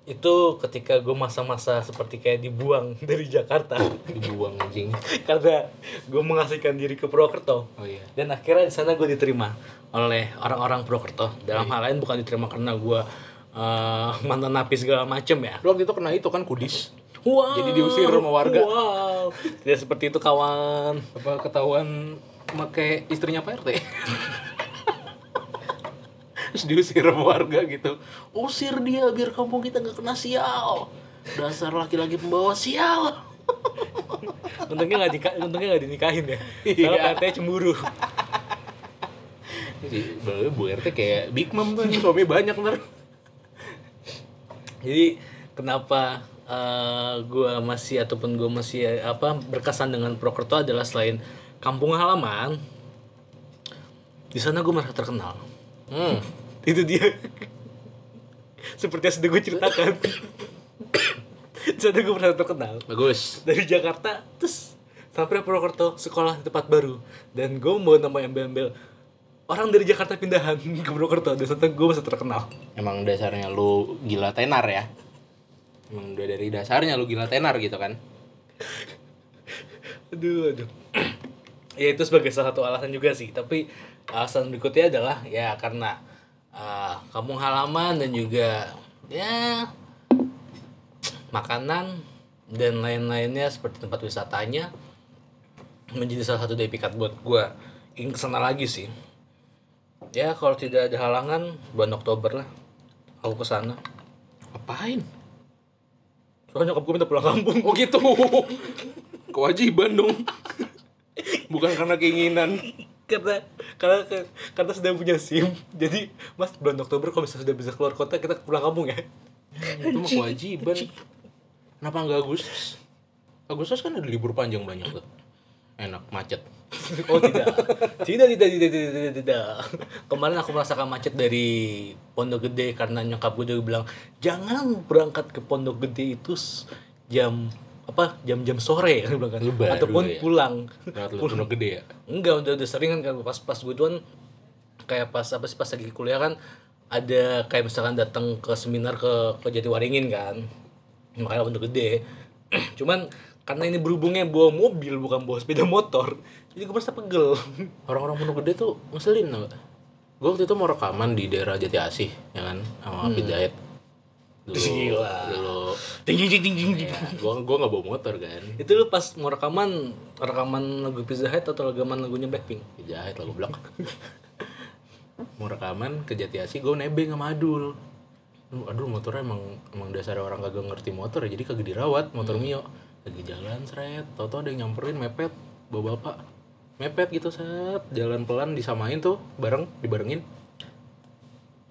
Itu ketika gue masa-masa seperti kayak dibuang dari Jakarta dibuang anjing karena gue mengasihkan diri ke Purwokerto. oh iya Dan akhirnya di sana gue diterima oleh orang-orang Purwokerto. Dalam hal lain bukan diterima karena gue eh, mantan napi segala macem ya. lu waktu itu kena itu kan kudis Wow. Jadi diusir sama warga. Wow. Tidak seperti itu kawan. apa ketahuan make istrinya Pak RT terus diusir warga gitu usir dia biar kampung kita nggak kena sial dasar laki-laki pembawa sial Untungnya nggak dika- untungnya nggak dinikahin ya. Iya. Soalnya PT cemburu. si Bu- Bu RT kayak Big Mom tuh suami banyak ntar Jadi kenapa eh, gua masih ataupun gua masih apa berkesan dengan Purwokerto adalah selain kampung halaman di sana gue merasa terkenal. hmm. Itu dia. Seperti yang sudah gue ceritakan. Sana gue merasa terkenal. Bagus. Dari Jakarta terus sampai Purwokerto sekolah di tempat baru. Dan gue mau nama embel-embel. Orang dari Jakarta pindahan ke Purwokerto dan sana gue masih terkenal. Emang dasarnya lu gila tenar ya? Emang udah dari dasarnya lu gila tenar gitu kan? Aduh aduh. Ya itu sebagai salah satu alasan juga sih. Tapi alasan berikutnya adalah ya karena uh, kampung halaman dan juga ya makanan dan lain-lainnya seperti tempat wisatanya menjadi salah satu dari pikat buat gua. Ingin ke sana lagi sih. Ya kalau tidak ada halangan bulan Oktober lah aku ke sana apain soalnya nyokap gue minta pulang kampung. Oh gitu. Kewajiban dong. Bukan karena keinginan karena karena karena sudah punya SIM jadi mas bulan Oktober kalau misalnya sudah bisa keluar kota kita pulang kampung ya. Itu mah kewajiban. kenapa nggak Agustus? Agustus kan ada libur panjang banyak tuh. Enak macet. Oh tidak. Tidak tidak tidak tidak tidak, tidak. kemarin aku merasakan macet dari Pondok Gede karena nyokap gue udah bilang jangan berangkat ke Pondok Gede itu jam apa jam-jam sore kan bilang kan ataupun ya? pulang pondok gede ya Enggak, udah, udah sering kan pas pas gue tuh kan kayak pas apa sih pas lagi kuliah kan ada kayak misalkan datang ke seminar ke ke Jatiwaringin kan. Makanya untuk gede. Cuman karena ini berhubungnya bawa mobil bukan bawa sepeda motor, jadi gue merasa pegel. orang-orang pondok gede tuh ngeselin gak gue waktu itu mau rekaman di daerah Jati Asih ya kan sama Pit Diet dulu Gila. dulu. Ding ding ding ding ding. ding. gue gue nggak bawa motor kan. Itu lu pas mau rekaman rekaman lagu Pizza Hut atau rekaman lagunya Blackpink? jahit lah goblok mau rekaman ke Jati Asih gue nebeng sama Adul. Aduh, Adul motornya emang emang dasar orang kagak ngerti motor ya jadi kagak dirawat motor Mio. Lagi jalan seret. Tau tau ada yang nyamperin mepet. Bawa bapak. Mepet gitu set. Jalan pelan disamain tuh bareng dibarengin.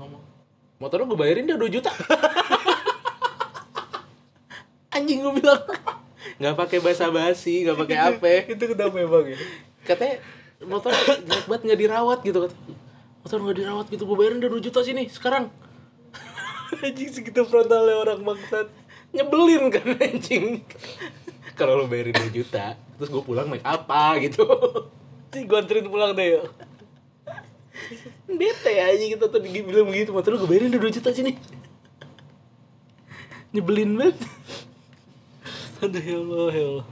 Ngomong motor lo gue bayarin dia 2 juta anjing gue bilang. Nggak pakai basa basi nggak pakai apa. Itu kenapa emang ya? katanya motor jelek banget nggak dirawat gitu kata. Motor nggak dirawat gitu gue bayarin udah 2 juta sini sekarang. Anjing segitu frontalnya orang bangsat. nyebelin kan anjing. Kalau lo bayarin 2 juta terus gue pulang make apa gitu. Nanti gue anterin pulang deh yuk. bete aja kita tuh bilang begitu motor lo gue bayarin udah 2 juta sini. Nyebelin banget Aduh ya Allah ya Allah.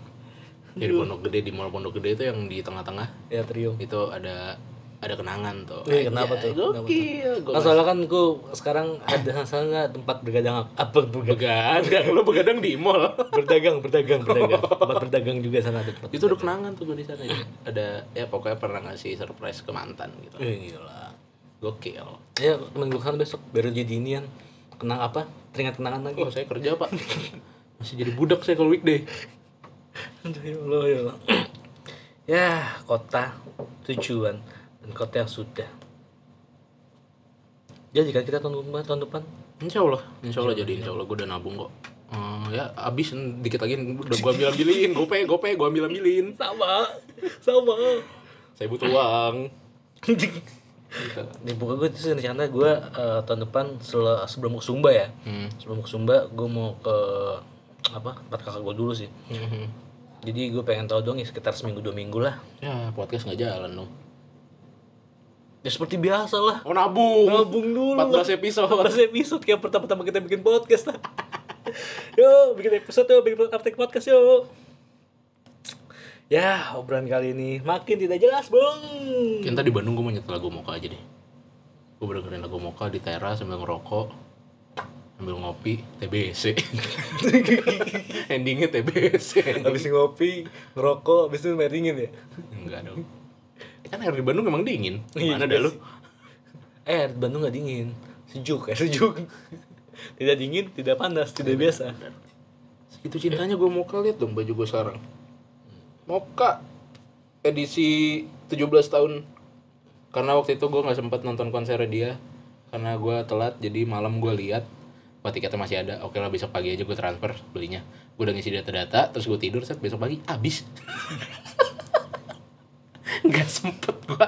Jadi Pondok Gede di Mall Pondok Gede itu yang di tengah-tengah Ya trio. itu ada ada kenangan tuh. Eh, kenapa tuh? Gokil. Nah, soalnya kan ku sekarang ada sana tempat bergadang apa bergadang begadang, lo begadang di mall. berdagang berdagang berdagang tempat berdagang juga sana ada tempat itu udah kenangan tuh gue di sana ya. Ada ya pokoknya pernah ngasih surprise ke mantan gitu. eh gila Gokil. ya temen gue kan besok biar jadi inian kenang apa teringat kenangan lagi Oh, saya kerja, Pak. Masih jadi budak saya kalau weekday. Aduh, ya Allah ya Allah ya kota tujuan dan kota yang sudah jadi kan kita tahun depan tahun depan Insya Allah, Insya Allah jadi Insya Allah gue udah nabung kok. Eh, ya abis dikit lagi udah gue ambil ambilin, gope gope gue ambil ambilin. sama sama Saya butuh uang. Gitu. di buka gue itu rencana gue eh, tahun depan sebelum ke Sumba ya Hmm. sebelum ke Sumba gue mau ke apa tempat kakak gue dulu sih Mhm. jadi gue pengen tahu dong ya sekitar seminggu dua minggu lah Ya podcast nggak jalan dong. ya seperti biasa lah Oh nabung. Nabung dulu 14 episode. 14 episode kayak pertama-tama kita bikin podcast lah yuk bikin episode yuk bikin artik podcast yuk ya obrolan kali ini makin tidak jelas bang Kita di Bandung gue mau nyetel lagu Moka aja deh. Gue dengerin lagu Moka di teras sambil ngerokok, sambil ngopi, TBC. Endingnya TBC. habis ngopi ngerokok habis itu meringin ya Enggak dong. Kan air di Bandung memang dingin. Iya, Gimana dah lu? eh air Bandung nggak dingin sejuk ya sejuk tidak dingin tidak panas tidak biasa Itu cintanya gue Moka lihat dong baju gue sekarang. Moka edisi 17 tahun. Karena waktu itu gue nggak sempat nonton konser dia karena gue telat jadi malam gue lihat Wah tiketnya masih ada, oke lah besok pagi aja gue transfer belinya. Gue udah ngisi data-data, terus gue tidur, set besok pagi habis. Gak sempet gue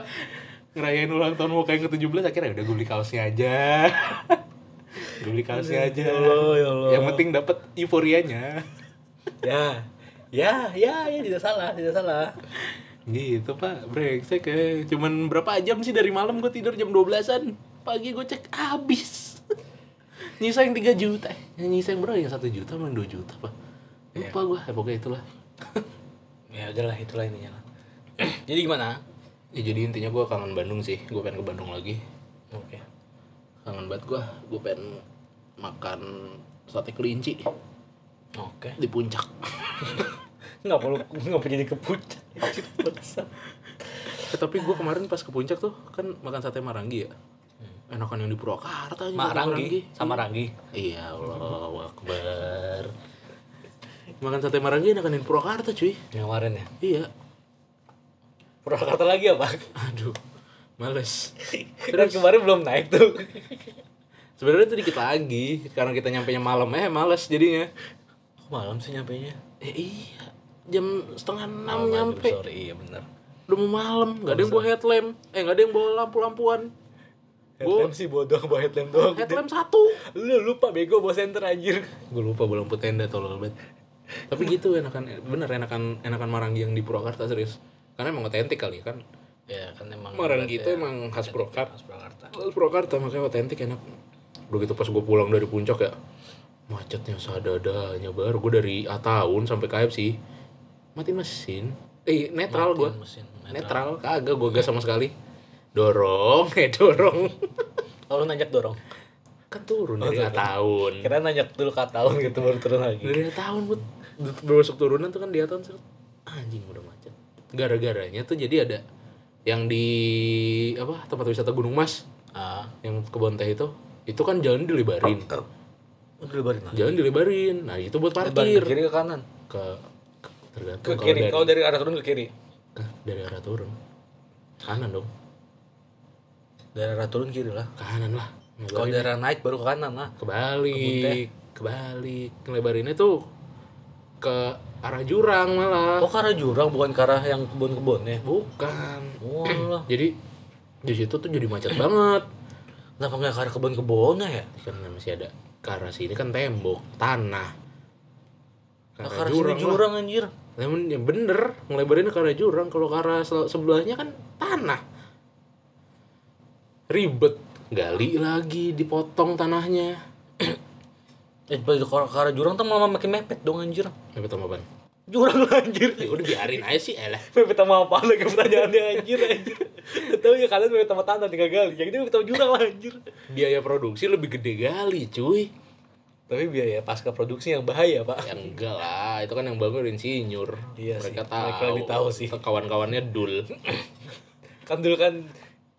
ngerayain ulang tahun Moka yang ke-17 Akhirnya udah gue beli kaosnya aja. Gue beli kaosnya aja. Ya Allah, ya Allah. Yang penting dapet euforianya. Ya ya ya ya tidak salah tidak salah. Gitu pak, brengsek ya. Cuman berapa jam sih dari malam gue tidur? Jam 12an Pagi gue cek habis Nyisa yang 3 juta. Eh, Nyisa yang berapa yang 1 juta sama 2 juta pak Lupa gue, ya pokoknya itulah. Ya udahlah itulah ininya lah. Jadi gimana? Ya jadi intinya gue kangen Bandung sih. Gue pengen ke Bandung lagi. Oke. Kangen banget gue Gue pengen makan sate kelinci. Oke. Di puncak. Nggak perlu nggak perlu jadi kepucat eh, Tapi gue kemarin pas ke puncak tuh Kan makan sate Marangi ya Enakan yang di Purwakarta aja Ranggi sama Ranggi. Iya Allah Akbar. Makan sate Marangi enakan yang di Purwakarta cuy. Yang kemarin ya? Iya. Purwakarta lagi apa? Aduh Males. Kan kemarin belum naik tuh. Sebenarnya itu dikit lagi. Karena kita nyampe malam Eh males jadinya. Kok malam sih nyampe nya Eh iya. Jam setengah enam nyampe. sorry iya benar Udah mau malam Gak ada yang bawa headlamp. Eh gak ada yang bawa lampu-lampuan headlamp sih bodoh bawa headlamp doang. Headlamp satu. Lu lupa bego bawa senter anjir. Gue lupa bawa lampu tenda tolol banget. Tapi gitu enakan Bener enakan Enakan Marangi yang di Purwakarta serius. Karena emang otentik kali ya kan? Ya kan emang Marangi itu ya, emang khas Purwakarta. khas Purwakarta. Khas Purwakarta makanya otentik enak. Begitu pas gue pulang dari puncak ya Macetnya sadadanya baru. Gue dari A tahun sampai KFC Matiin mesin. Eh netral gue Matiin mesin, Netral. Kagak gue gas sama sekali Dorong Eh dorong. Oh lu nanjak dorong? Kan turun dari A tahun. Kira nanjak dulu ke tahun gitu baru turun lagi. Dari tahun buat Bermasuk turunan tuh kan di tahun. Anjing udah macet. Gara-garanya tuh jadi ada Yang di Apa tempat wisata Gunung Mas. Ah. Yang kebun teh itu. Itu kan jalan dilebarin udah lebarin lagi? Jalan dilebarin Nah itu buat lebarin parkir. ke kiri ke kanan? Ke, ke tergantung ke kalau kiri. dari, kalau dari arah turun ke kiri? Dari arah turun. Kanan dong dari arah turun kiri lah. Kanan lah. Kalau dari arah naik baru ke kanan lah. Kebalik kebalik. Ngelebarinnya tuh ke arah jurang malah. Oh ke arah jurang bukan ke arah yang kebun-kebun ya bukan. Oh jadi di situ tuh jadi macet banget. Kenapa nggak ke arah kebun-kebunnya ya? Kan masih ada. Ke arah sini kan tembok tanah. Ke Nah, ke arah arah sini jurang anjir. Namun ya bener. Ngelebarinnya ke arah jurang. Kalau ke arah sebelahnya kan tanah ribet gali lagi dipotong tanahnya eh balik arah jurang tuh malah makin mepet dong anjir Mepet sama apaan? Jurang anjir. ya udah biarin aja sih elah Mepet sama apa lagi pertanyaannya anjir anjir. Tahu ya kalian mepet sama tanah tinggal gali. Yang ini mepet sama jurang lah anjir. biaya produksi lebih gede kali cuy Tapi biaya pasca produksi yang bahaya, Pak. ya enggak lah itu kan yang bangun insinyur Iya mereka sih, tahu mereka lebih tahu sih. kawan-kawannya dul Kan dulu kan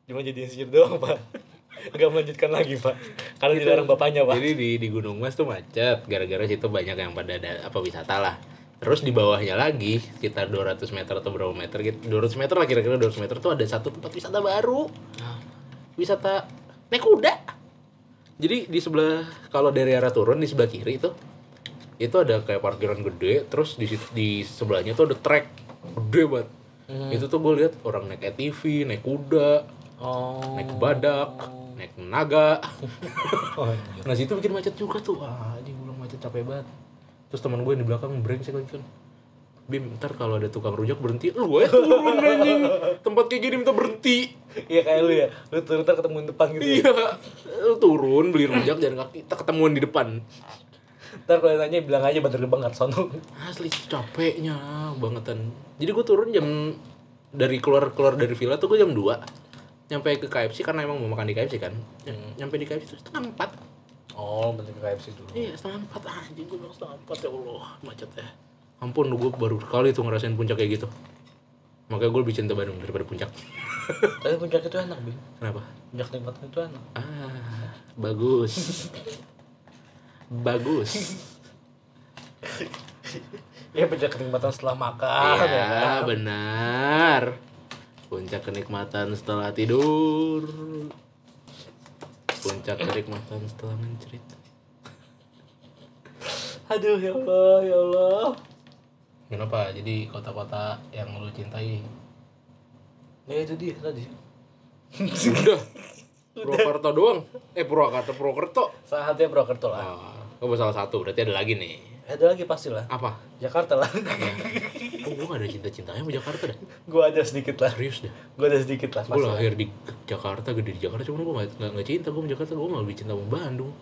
cuma jadi insinyur doang, Pak. Enggak melanjutkan lagi, Pak. Karena dilarang bapaknya, Pak. jadi di di Gunung Mas tuh macet. Gara-gara situ banyak yang pada ada apa wisata lah. Terus di bawahnya lagi sekitar 200 meter atau berapa meter gitu. 200 meter lah kira-kira 200 meter tuh ada satu tempat wisata baru. Wisata naik kuda. Jadi di sebelah kalau dari arah turun di sebelah kiri itu itu ada kayak parkiran gede. Terus di di sebelahnya tuh ada trek. Gede banget. Itu tuh gue lihat orang naik ATV naik kuda Oh. naik badak naik naga Oh, anjir. nah situ bikin macet juga tuh wah ini macet capek banget terus teman gue yang di belakang brengsek lagi kan Bim, ntar kalau ada tukang rujak berhenti, lu ya turun anjing. Tempat kayak gini minta berhenti. Iya kayak lu ya. Lu turun ntar di depan gitu. ya. Iya, lu turun beli rujak jalan kaki, kita ketemuan di depan. Ntar kalau nanya bilang aja banter gerbang nggak sono. Asli capeknya bangetan. Jadi gue turun jam dari keluar keluar dari villa tuh gue jam 2 nyampe ke KFC karena emang mau makan di KFC kan. Nyampe di KFC tuh setengah empat. Oh, bentar ke KFC dulu. Iya setengah empat anjing gue bilang setengah empat ya Allah macet ya. Ampun gue baru kali tuh ngerasain puncak kayak gitu. Makanya gue lebih cinta Bandung daripada puncak. Tapi puncak itu enak, Bim. Kenapa? Puncak nikmatnya itu enak. Ah bagus. bagus. Ya puncak kenikmatan setelah makan ya. Iya kan? benar. Puncak kenikmatan setelah tidur. Puncak kenikmatan setelah mencerit. Aduh ya Allah, ya Allah. Kenapa? Jadi kota-kota yang lu cintai Ya itu dia tadi. Udah. Purwakarta doang. Eh Purwakarta Purwokerto. Salah satunya Purwokerto lah. Ah, oh, salah satu. Berarti ada lagi nih. Ada lagi pasti lah. Apa? Jakarta lah. Oh, gue gak ada cinta-cintanya sama Jakarta dah. gua ada sedikit lah. Serius deh. Gua ada sedikit lah Gue lahir di Jakarta, gede di Jakarta. Cuma gue gak, gak, gak cinta gue sama Jakarta. Gue malah lebih cinta sama Bandung.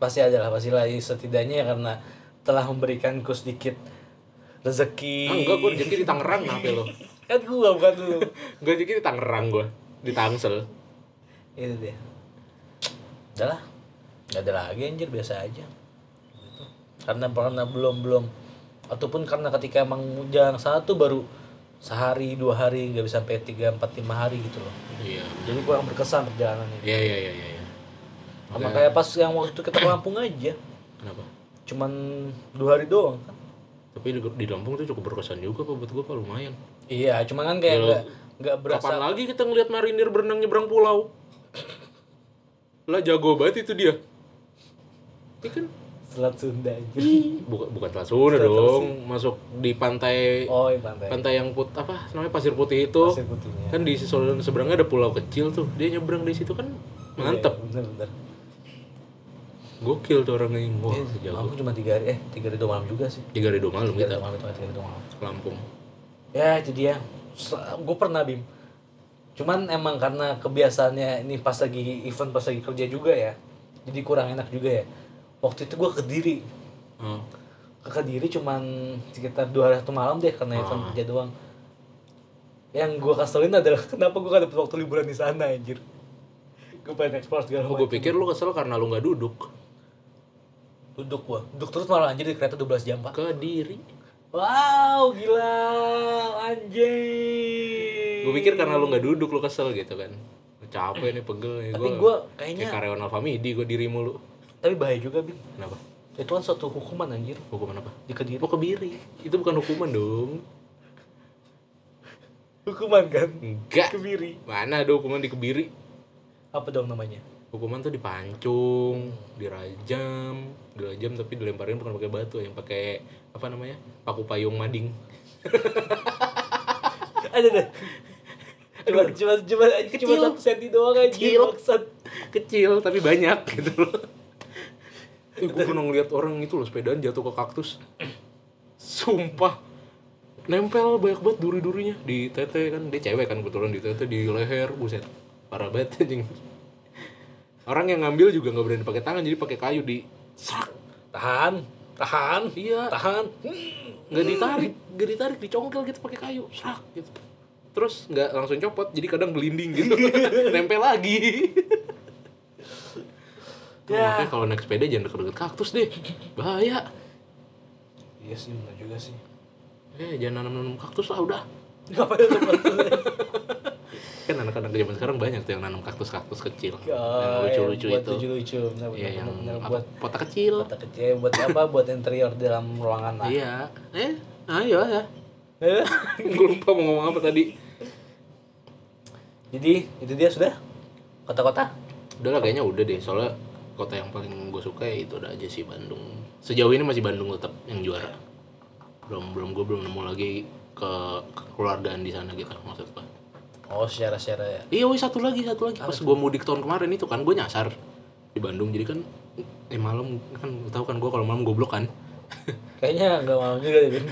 Pasti ada lah, pasti lah. Setidaknya ya karena telah memberikanku sedikit rezeki. Ah, enggak, gue rezeki di Tangerang kenapa lo? Kan gua bukan lu. Gue rezeki di Tangerang gue. Di Tangsel. itu dia. Udah lah. Gak ada lagi anjir, biasa aja. Karena karena belum belum ataupun karena ketika emang jalan satu baru sehari dua hari nggak bisa sampai tiga empat lima hari gitu loh Iya. jadi kurang berkesan perjalanan ini Iya, iya, iya, iya. iya. sama kayak pas yang waktu itu kita ke Lampung aja Kenapa? cuman dua hari doang kan Tapi di, di Lampung tuh cukup berkesan juga Pak, buat gue Pak, lumayan. iya cuman kan kayak Ya, nggak nggak berasa Kapan lagi kita ngeliat marinir berenang nyebrang pulau? Lah jago banget itu dia. Ini kan selat Sunda aja. Bukan bukan Selat Sunda dong, masuk di pantai oh iya pantai. pantai yang put apa namanya pasir putih itu. Pasir putihnya. Kan di sebelah seberangnya ada pulau kecil tuh. Dia nyebrang di situ kan mantep. bener bener. Gokil tuh orangnya. Wah, Iya. Lampung cuma tiga hari eh tiga hari dua malam juga sih. Tiga hari dua malam tiga hari kita. dua malam itu tiga hari dua malam. Lampung. ya itu dia. Gue pernah bim. Cuman emang karena kebiasaannya ini pas lagi event pas lagi kerja juga ya. Jadi kurang enak juga ya waktu itu gue ke Kediri Oh. ke Kediri cuman sekitar dua hari satu malam deh karena event Ah. kerja doang yang gue keselin adalah kenapa gue gak dapet waktu liburan di sana anjir gue pengen explore segala Oh, gue pikir lu kesel karena lu nggak duduk duduk gua duduk terus malah anjir di kereta 12 jam pak ke diri. wow gila anjing Gue pikir karena lu nggak duduk lu kesel gitu kan. Capek nih pegel nih tapi gua. gua kayak kayaknya karyawan Alfamidi gue diri mulu. Tapi bahaya juga bim Kenapa? itu kan suatu hukuman anjir Hukuman apa? di kediri Oh kebiri. Itu bukan hukuman dong. hukuman kan Enggak. kebiri Mana ada hukuman di kebiri? apa dong namanya Hukuman tuh dipancung, dirajam, dirajam tapi dilemparin bukan pakai batu, yang pakai apa namanya? Paku payung mading. ada deh cuma cuma cuma cuma satu senti doang aja Kecil. Kecil tapi banyak gitu loh. Eh, gue pernah ngeliat orang itu loh sepedaan jatuh ke kaktus. Sumpah. Nempel banyak banget duri-durinya. Di tete kan dia cewek kan kebetulan di tete di leher buset. Parah banget anjing. Orang yang ngambil juga nggak berani pakai tangan jadi pakai kayu di sak tahan tahan iya. tahan. Nggak ditarik gak ditarik dicongkel gitu pakai kayu serak gitu. Terus nggak langsung copot jadi kadang gelinding gitu. Nempel lagi Tuh, Ya. makanya kalau naik sepeda jangan deket-deket kaktus deh. Bahaya. Iya sih benar juga sih. Eh jangan nanam-nanam kaktus lah udah. Ngapain kan anak-anak zaman sekarang banyak tuh yang nanam kaktus-kaktus kecil. Yang Oh, lucu-lucu itu. lucu-lucu benar Iya yang benar apa, buat pota kecil. kota kecil buat apa? Buat interior dalam ruangan lah. Iya. Eh ayo ya. Eh, gue lupa mau ngomong apa tadi. Jadi itu dia sudah? Kota-kota? Udah lah kayaknya udah deh. Soalnya kota yang paling gue suka ya itu udah aja sih Bandung. Sejauh ini masih Bandung tetap yang juara. Belum belum gue belum nemu lagi ke kekeluargaan di sana gitu maksud gue oh secara secara ya? Iya wih satu lagi satu lagi. Pas gue mudik tahun kemarin itu kan gue nyasar di Bandung. Jadi kan eh malam kan tahu kan gue kalau malam goblok kan? Kayaknya nggak mau juga deh Bim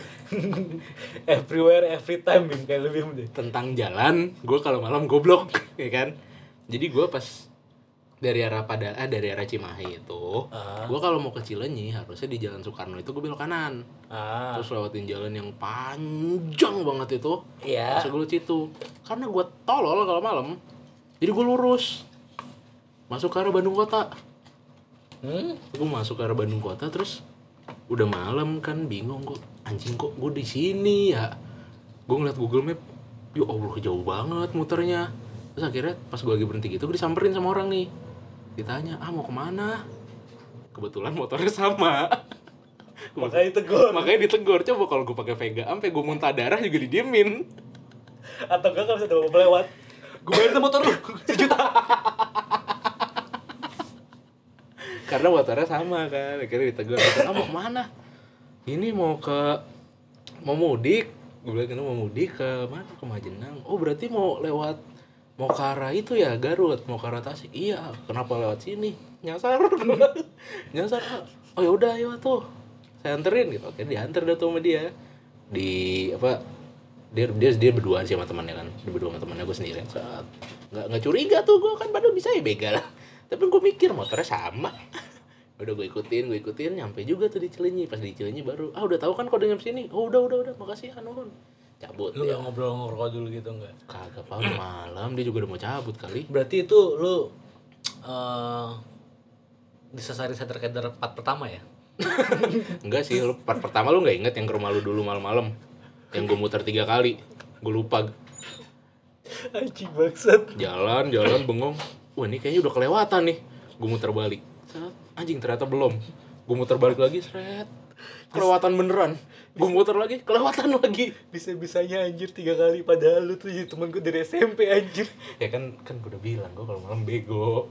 everywhere every time Bim kayak lebih deh. Tentang jalan gue kalau malam goblok ya kan? Jadi gue pas dari arah pada ah, dari arah Cimahi itu Ah. gue kalau mau ke Cilenyi harusnya di Jalan Soekarno itu gue belok kanan. Ah. Terus lewatin jalan yang panjang banget itu iya. masuk gue situ. Karena gue tolol kalau malam jadi gue lurus. Masuk ke arah Bandung kota. Hmm? gue masuk ke arah Bandung kota terus udah malam kan bingung kok anjing kok gue di sini ya? Gue ngeliat Google Map ya Allah jauh banget muternya. Terus akhirnya pas gue lagi berhenti gitu gue disamperin sama orang nih ditanya ah mau ke mana? Kebetulan motornya sama. Makanya tegur makanya ditegur. Coba kalau gue pakai Vega sampai gue muntah darah juga didiemin. Atau enggak kalau bisa bapak lewat. Gue bayar motor lu sejuta. Karena motornya sama kan. Akhirnya ditegur. Ah mau ke mana? Ini mau ke mau mudik. Gue bilang "Ini mau mudik ke mana? Ke Majenang. Oh berarti mau lewat arah itu ya Garut. Arah Tasik. Iya kenapa lewat sini? Nyasar. Nyasar. Oh ya udah ayo tuh. Saya anterin gitu. Oke diantar dah tuh sama dia. Di apa dia dia dia berdua sih sama temannya kan. Dia berdua sama temannya gue sendirian. Saat nggak nggak curiga tuh gue kan padahal bisa ya begal tapi gue mikir motornya sama. Udah gue ikutin gue ikutin. Nyampe juga tuh di Cilenyi. Pas di Cilenyi baru ah udah tahu kan kodenya sini? Oh udah udah udah. Makasih Nurun cabut lu dia nggak ngobrol-ngobrol dulu gitu enggak kagak apa udah malam dia juga udah mau cabut kali. Berarti itu lu eh disasari center keder part pertama ya? Enggak sih lu part pertama lu nggak inget yang ke rumah lu dulu malam-malam. Yang gue muter tiga kali. Gue lupa. Anjing bangsat. Jalan jalan bengong. Wah ini kayaknya udah kelewatan nih. Gue muter balik. Anjing ternyata belum. Gue muter balik lagi seret kelewatan beneran. Gue muter lagi kelewatan lagi. Bisa-bisanya anjir tiga kali. Padahal lu tuh jadi temen gue dari SMP anjir. Ya kan kan gue udah bilang gue kalau malam bego.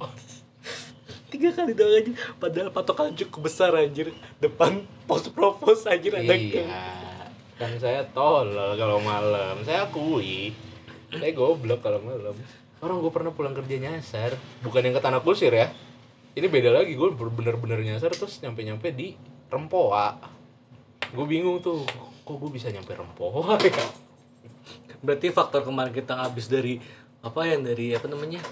Tiga kali doang anjir. Padahal patokan cukup besar anjir. Depan pos propos anjir ada iya. kan saya tolol kalau malam. Saya akui. Saya goblok kalau malam. Orang gue pernah pulang kerja nyasar. Bukan yang ke tanah kusir ya. Ini beda lagi gue bener-bener nyasar terus nyampe-nyampe di Rempoa gue bingung tuh kok gue bisa nyampe Rempoa ya berarti faktor kemarin kita ngabis dari apa yang dari apa namanya?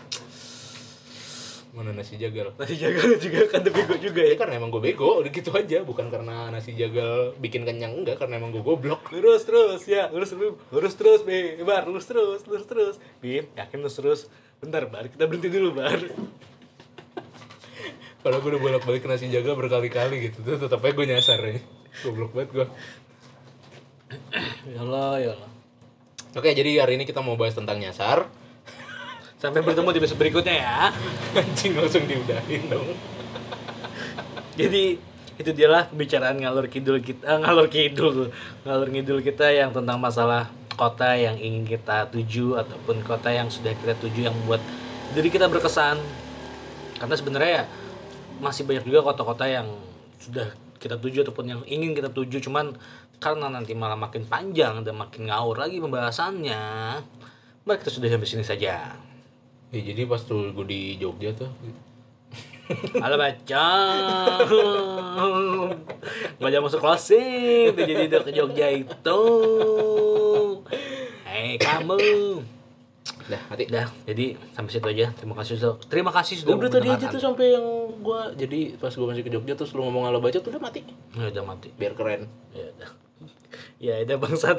Mana nasi jagal? Nasi jagal juga kan tapi gue juga ya ya. karena emang gue bego udah gitu aja. Bukan karena nasi jagal bikin kenyang enggak. Karena emang gue goblok. Lurus terus ya. Lurus terus lurus terus be. Bar lurus terus lurus terus. Bim yakin lurus terus? Bentar bar. Kita berhenti dulu bar. Kalau gue udah bolak balik ke nasi jagal berkali-kali gitu. Tuh tetap aja gue nyasar ya goblok banget gue ya Allah ya Allah Oke, jadi hari ini kita mau bahas tentang nyasar. sampai bertemu di episode berikutnya ya. Anjing langsung diudahin dong. jadi itu dialah pembicaraan ngalur kidul kita eh, ngalur kidul. Ngalur ngidul kita yang tentang masalah kota yang ingin kita tuju ataupun kota yang sudah kita tuju yang membuat diri kita berkesan. Karena sebenarnya ya masih banyak juga kota-kota yang sudah kita tuju ataupun yang ingin kita tuju. Cuman karena nanti malah makin panjang dan makin ngawur lagi pembahasannya mari kita sudah sampai sini saja. Ya, jadi pas tuh gue di Jogja tuh. Halo baca. Jangan masuk closing jadi udah ke Jogja itu. Hei kamu dah mati. Udah jadi sampai situ aja. Terima kasih sudah Terima kasih sudah Udah tadi aja tuh sampai yang gue jadi pas gue masih ke Jogja terus lu ngomong ala baca tuh udah mati. Ya udah mati. Biar keren. Ya udah ya udah bangsat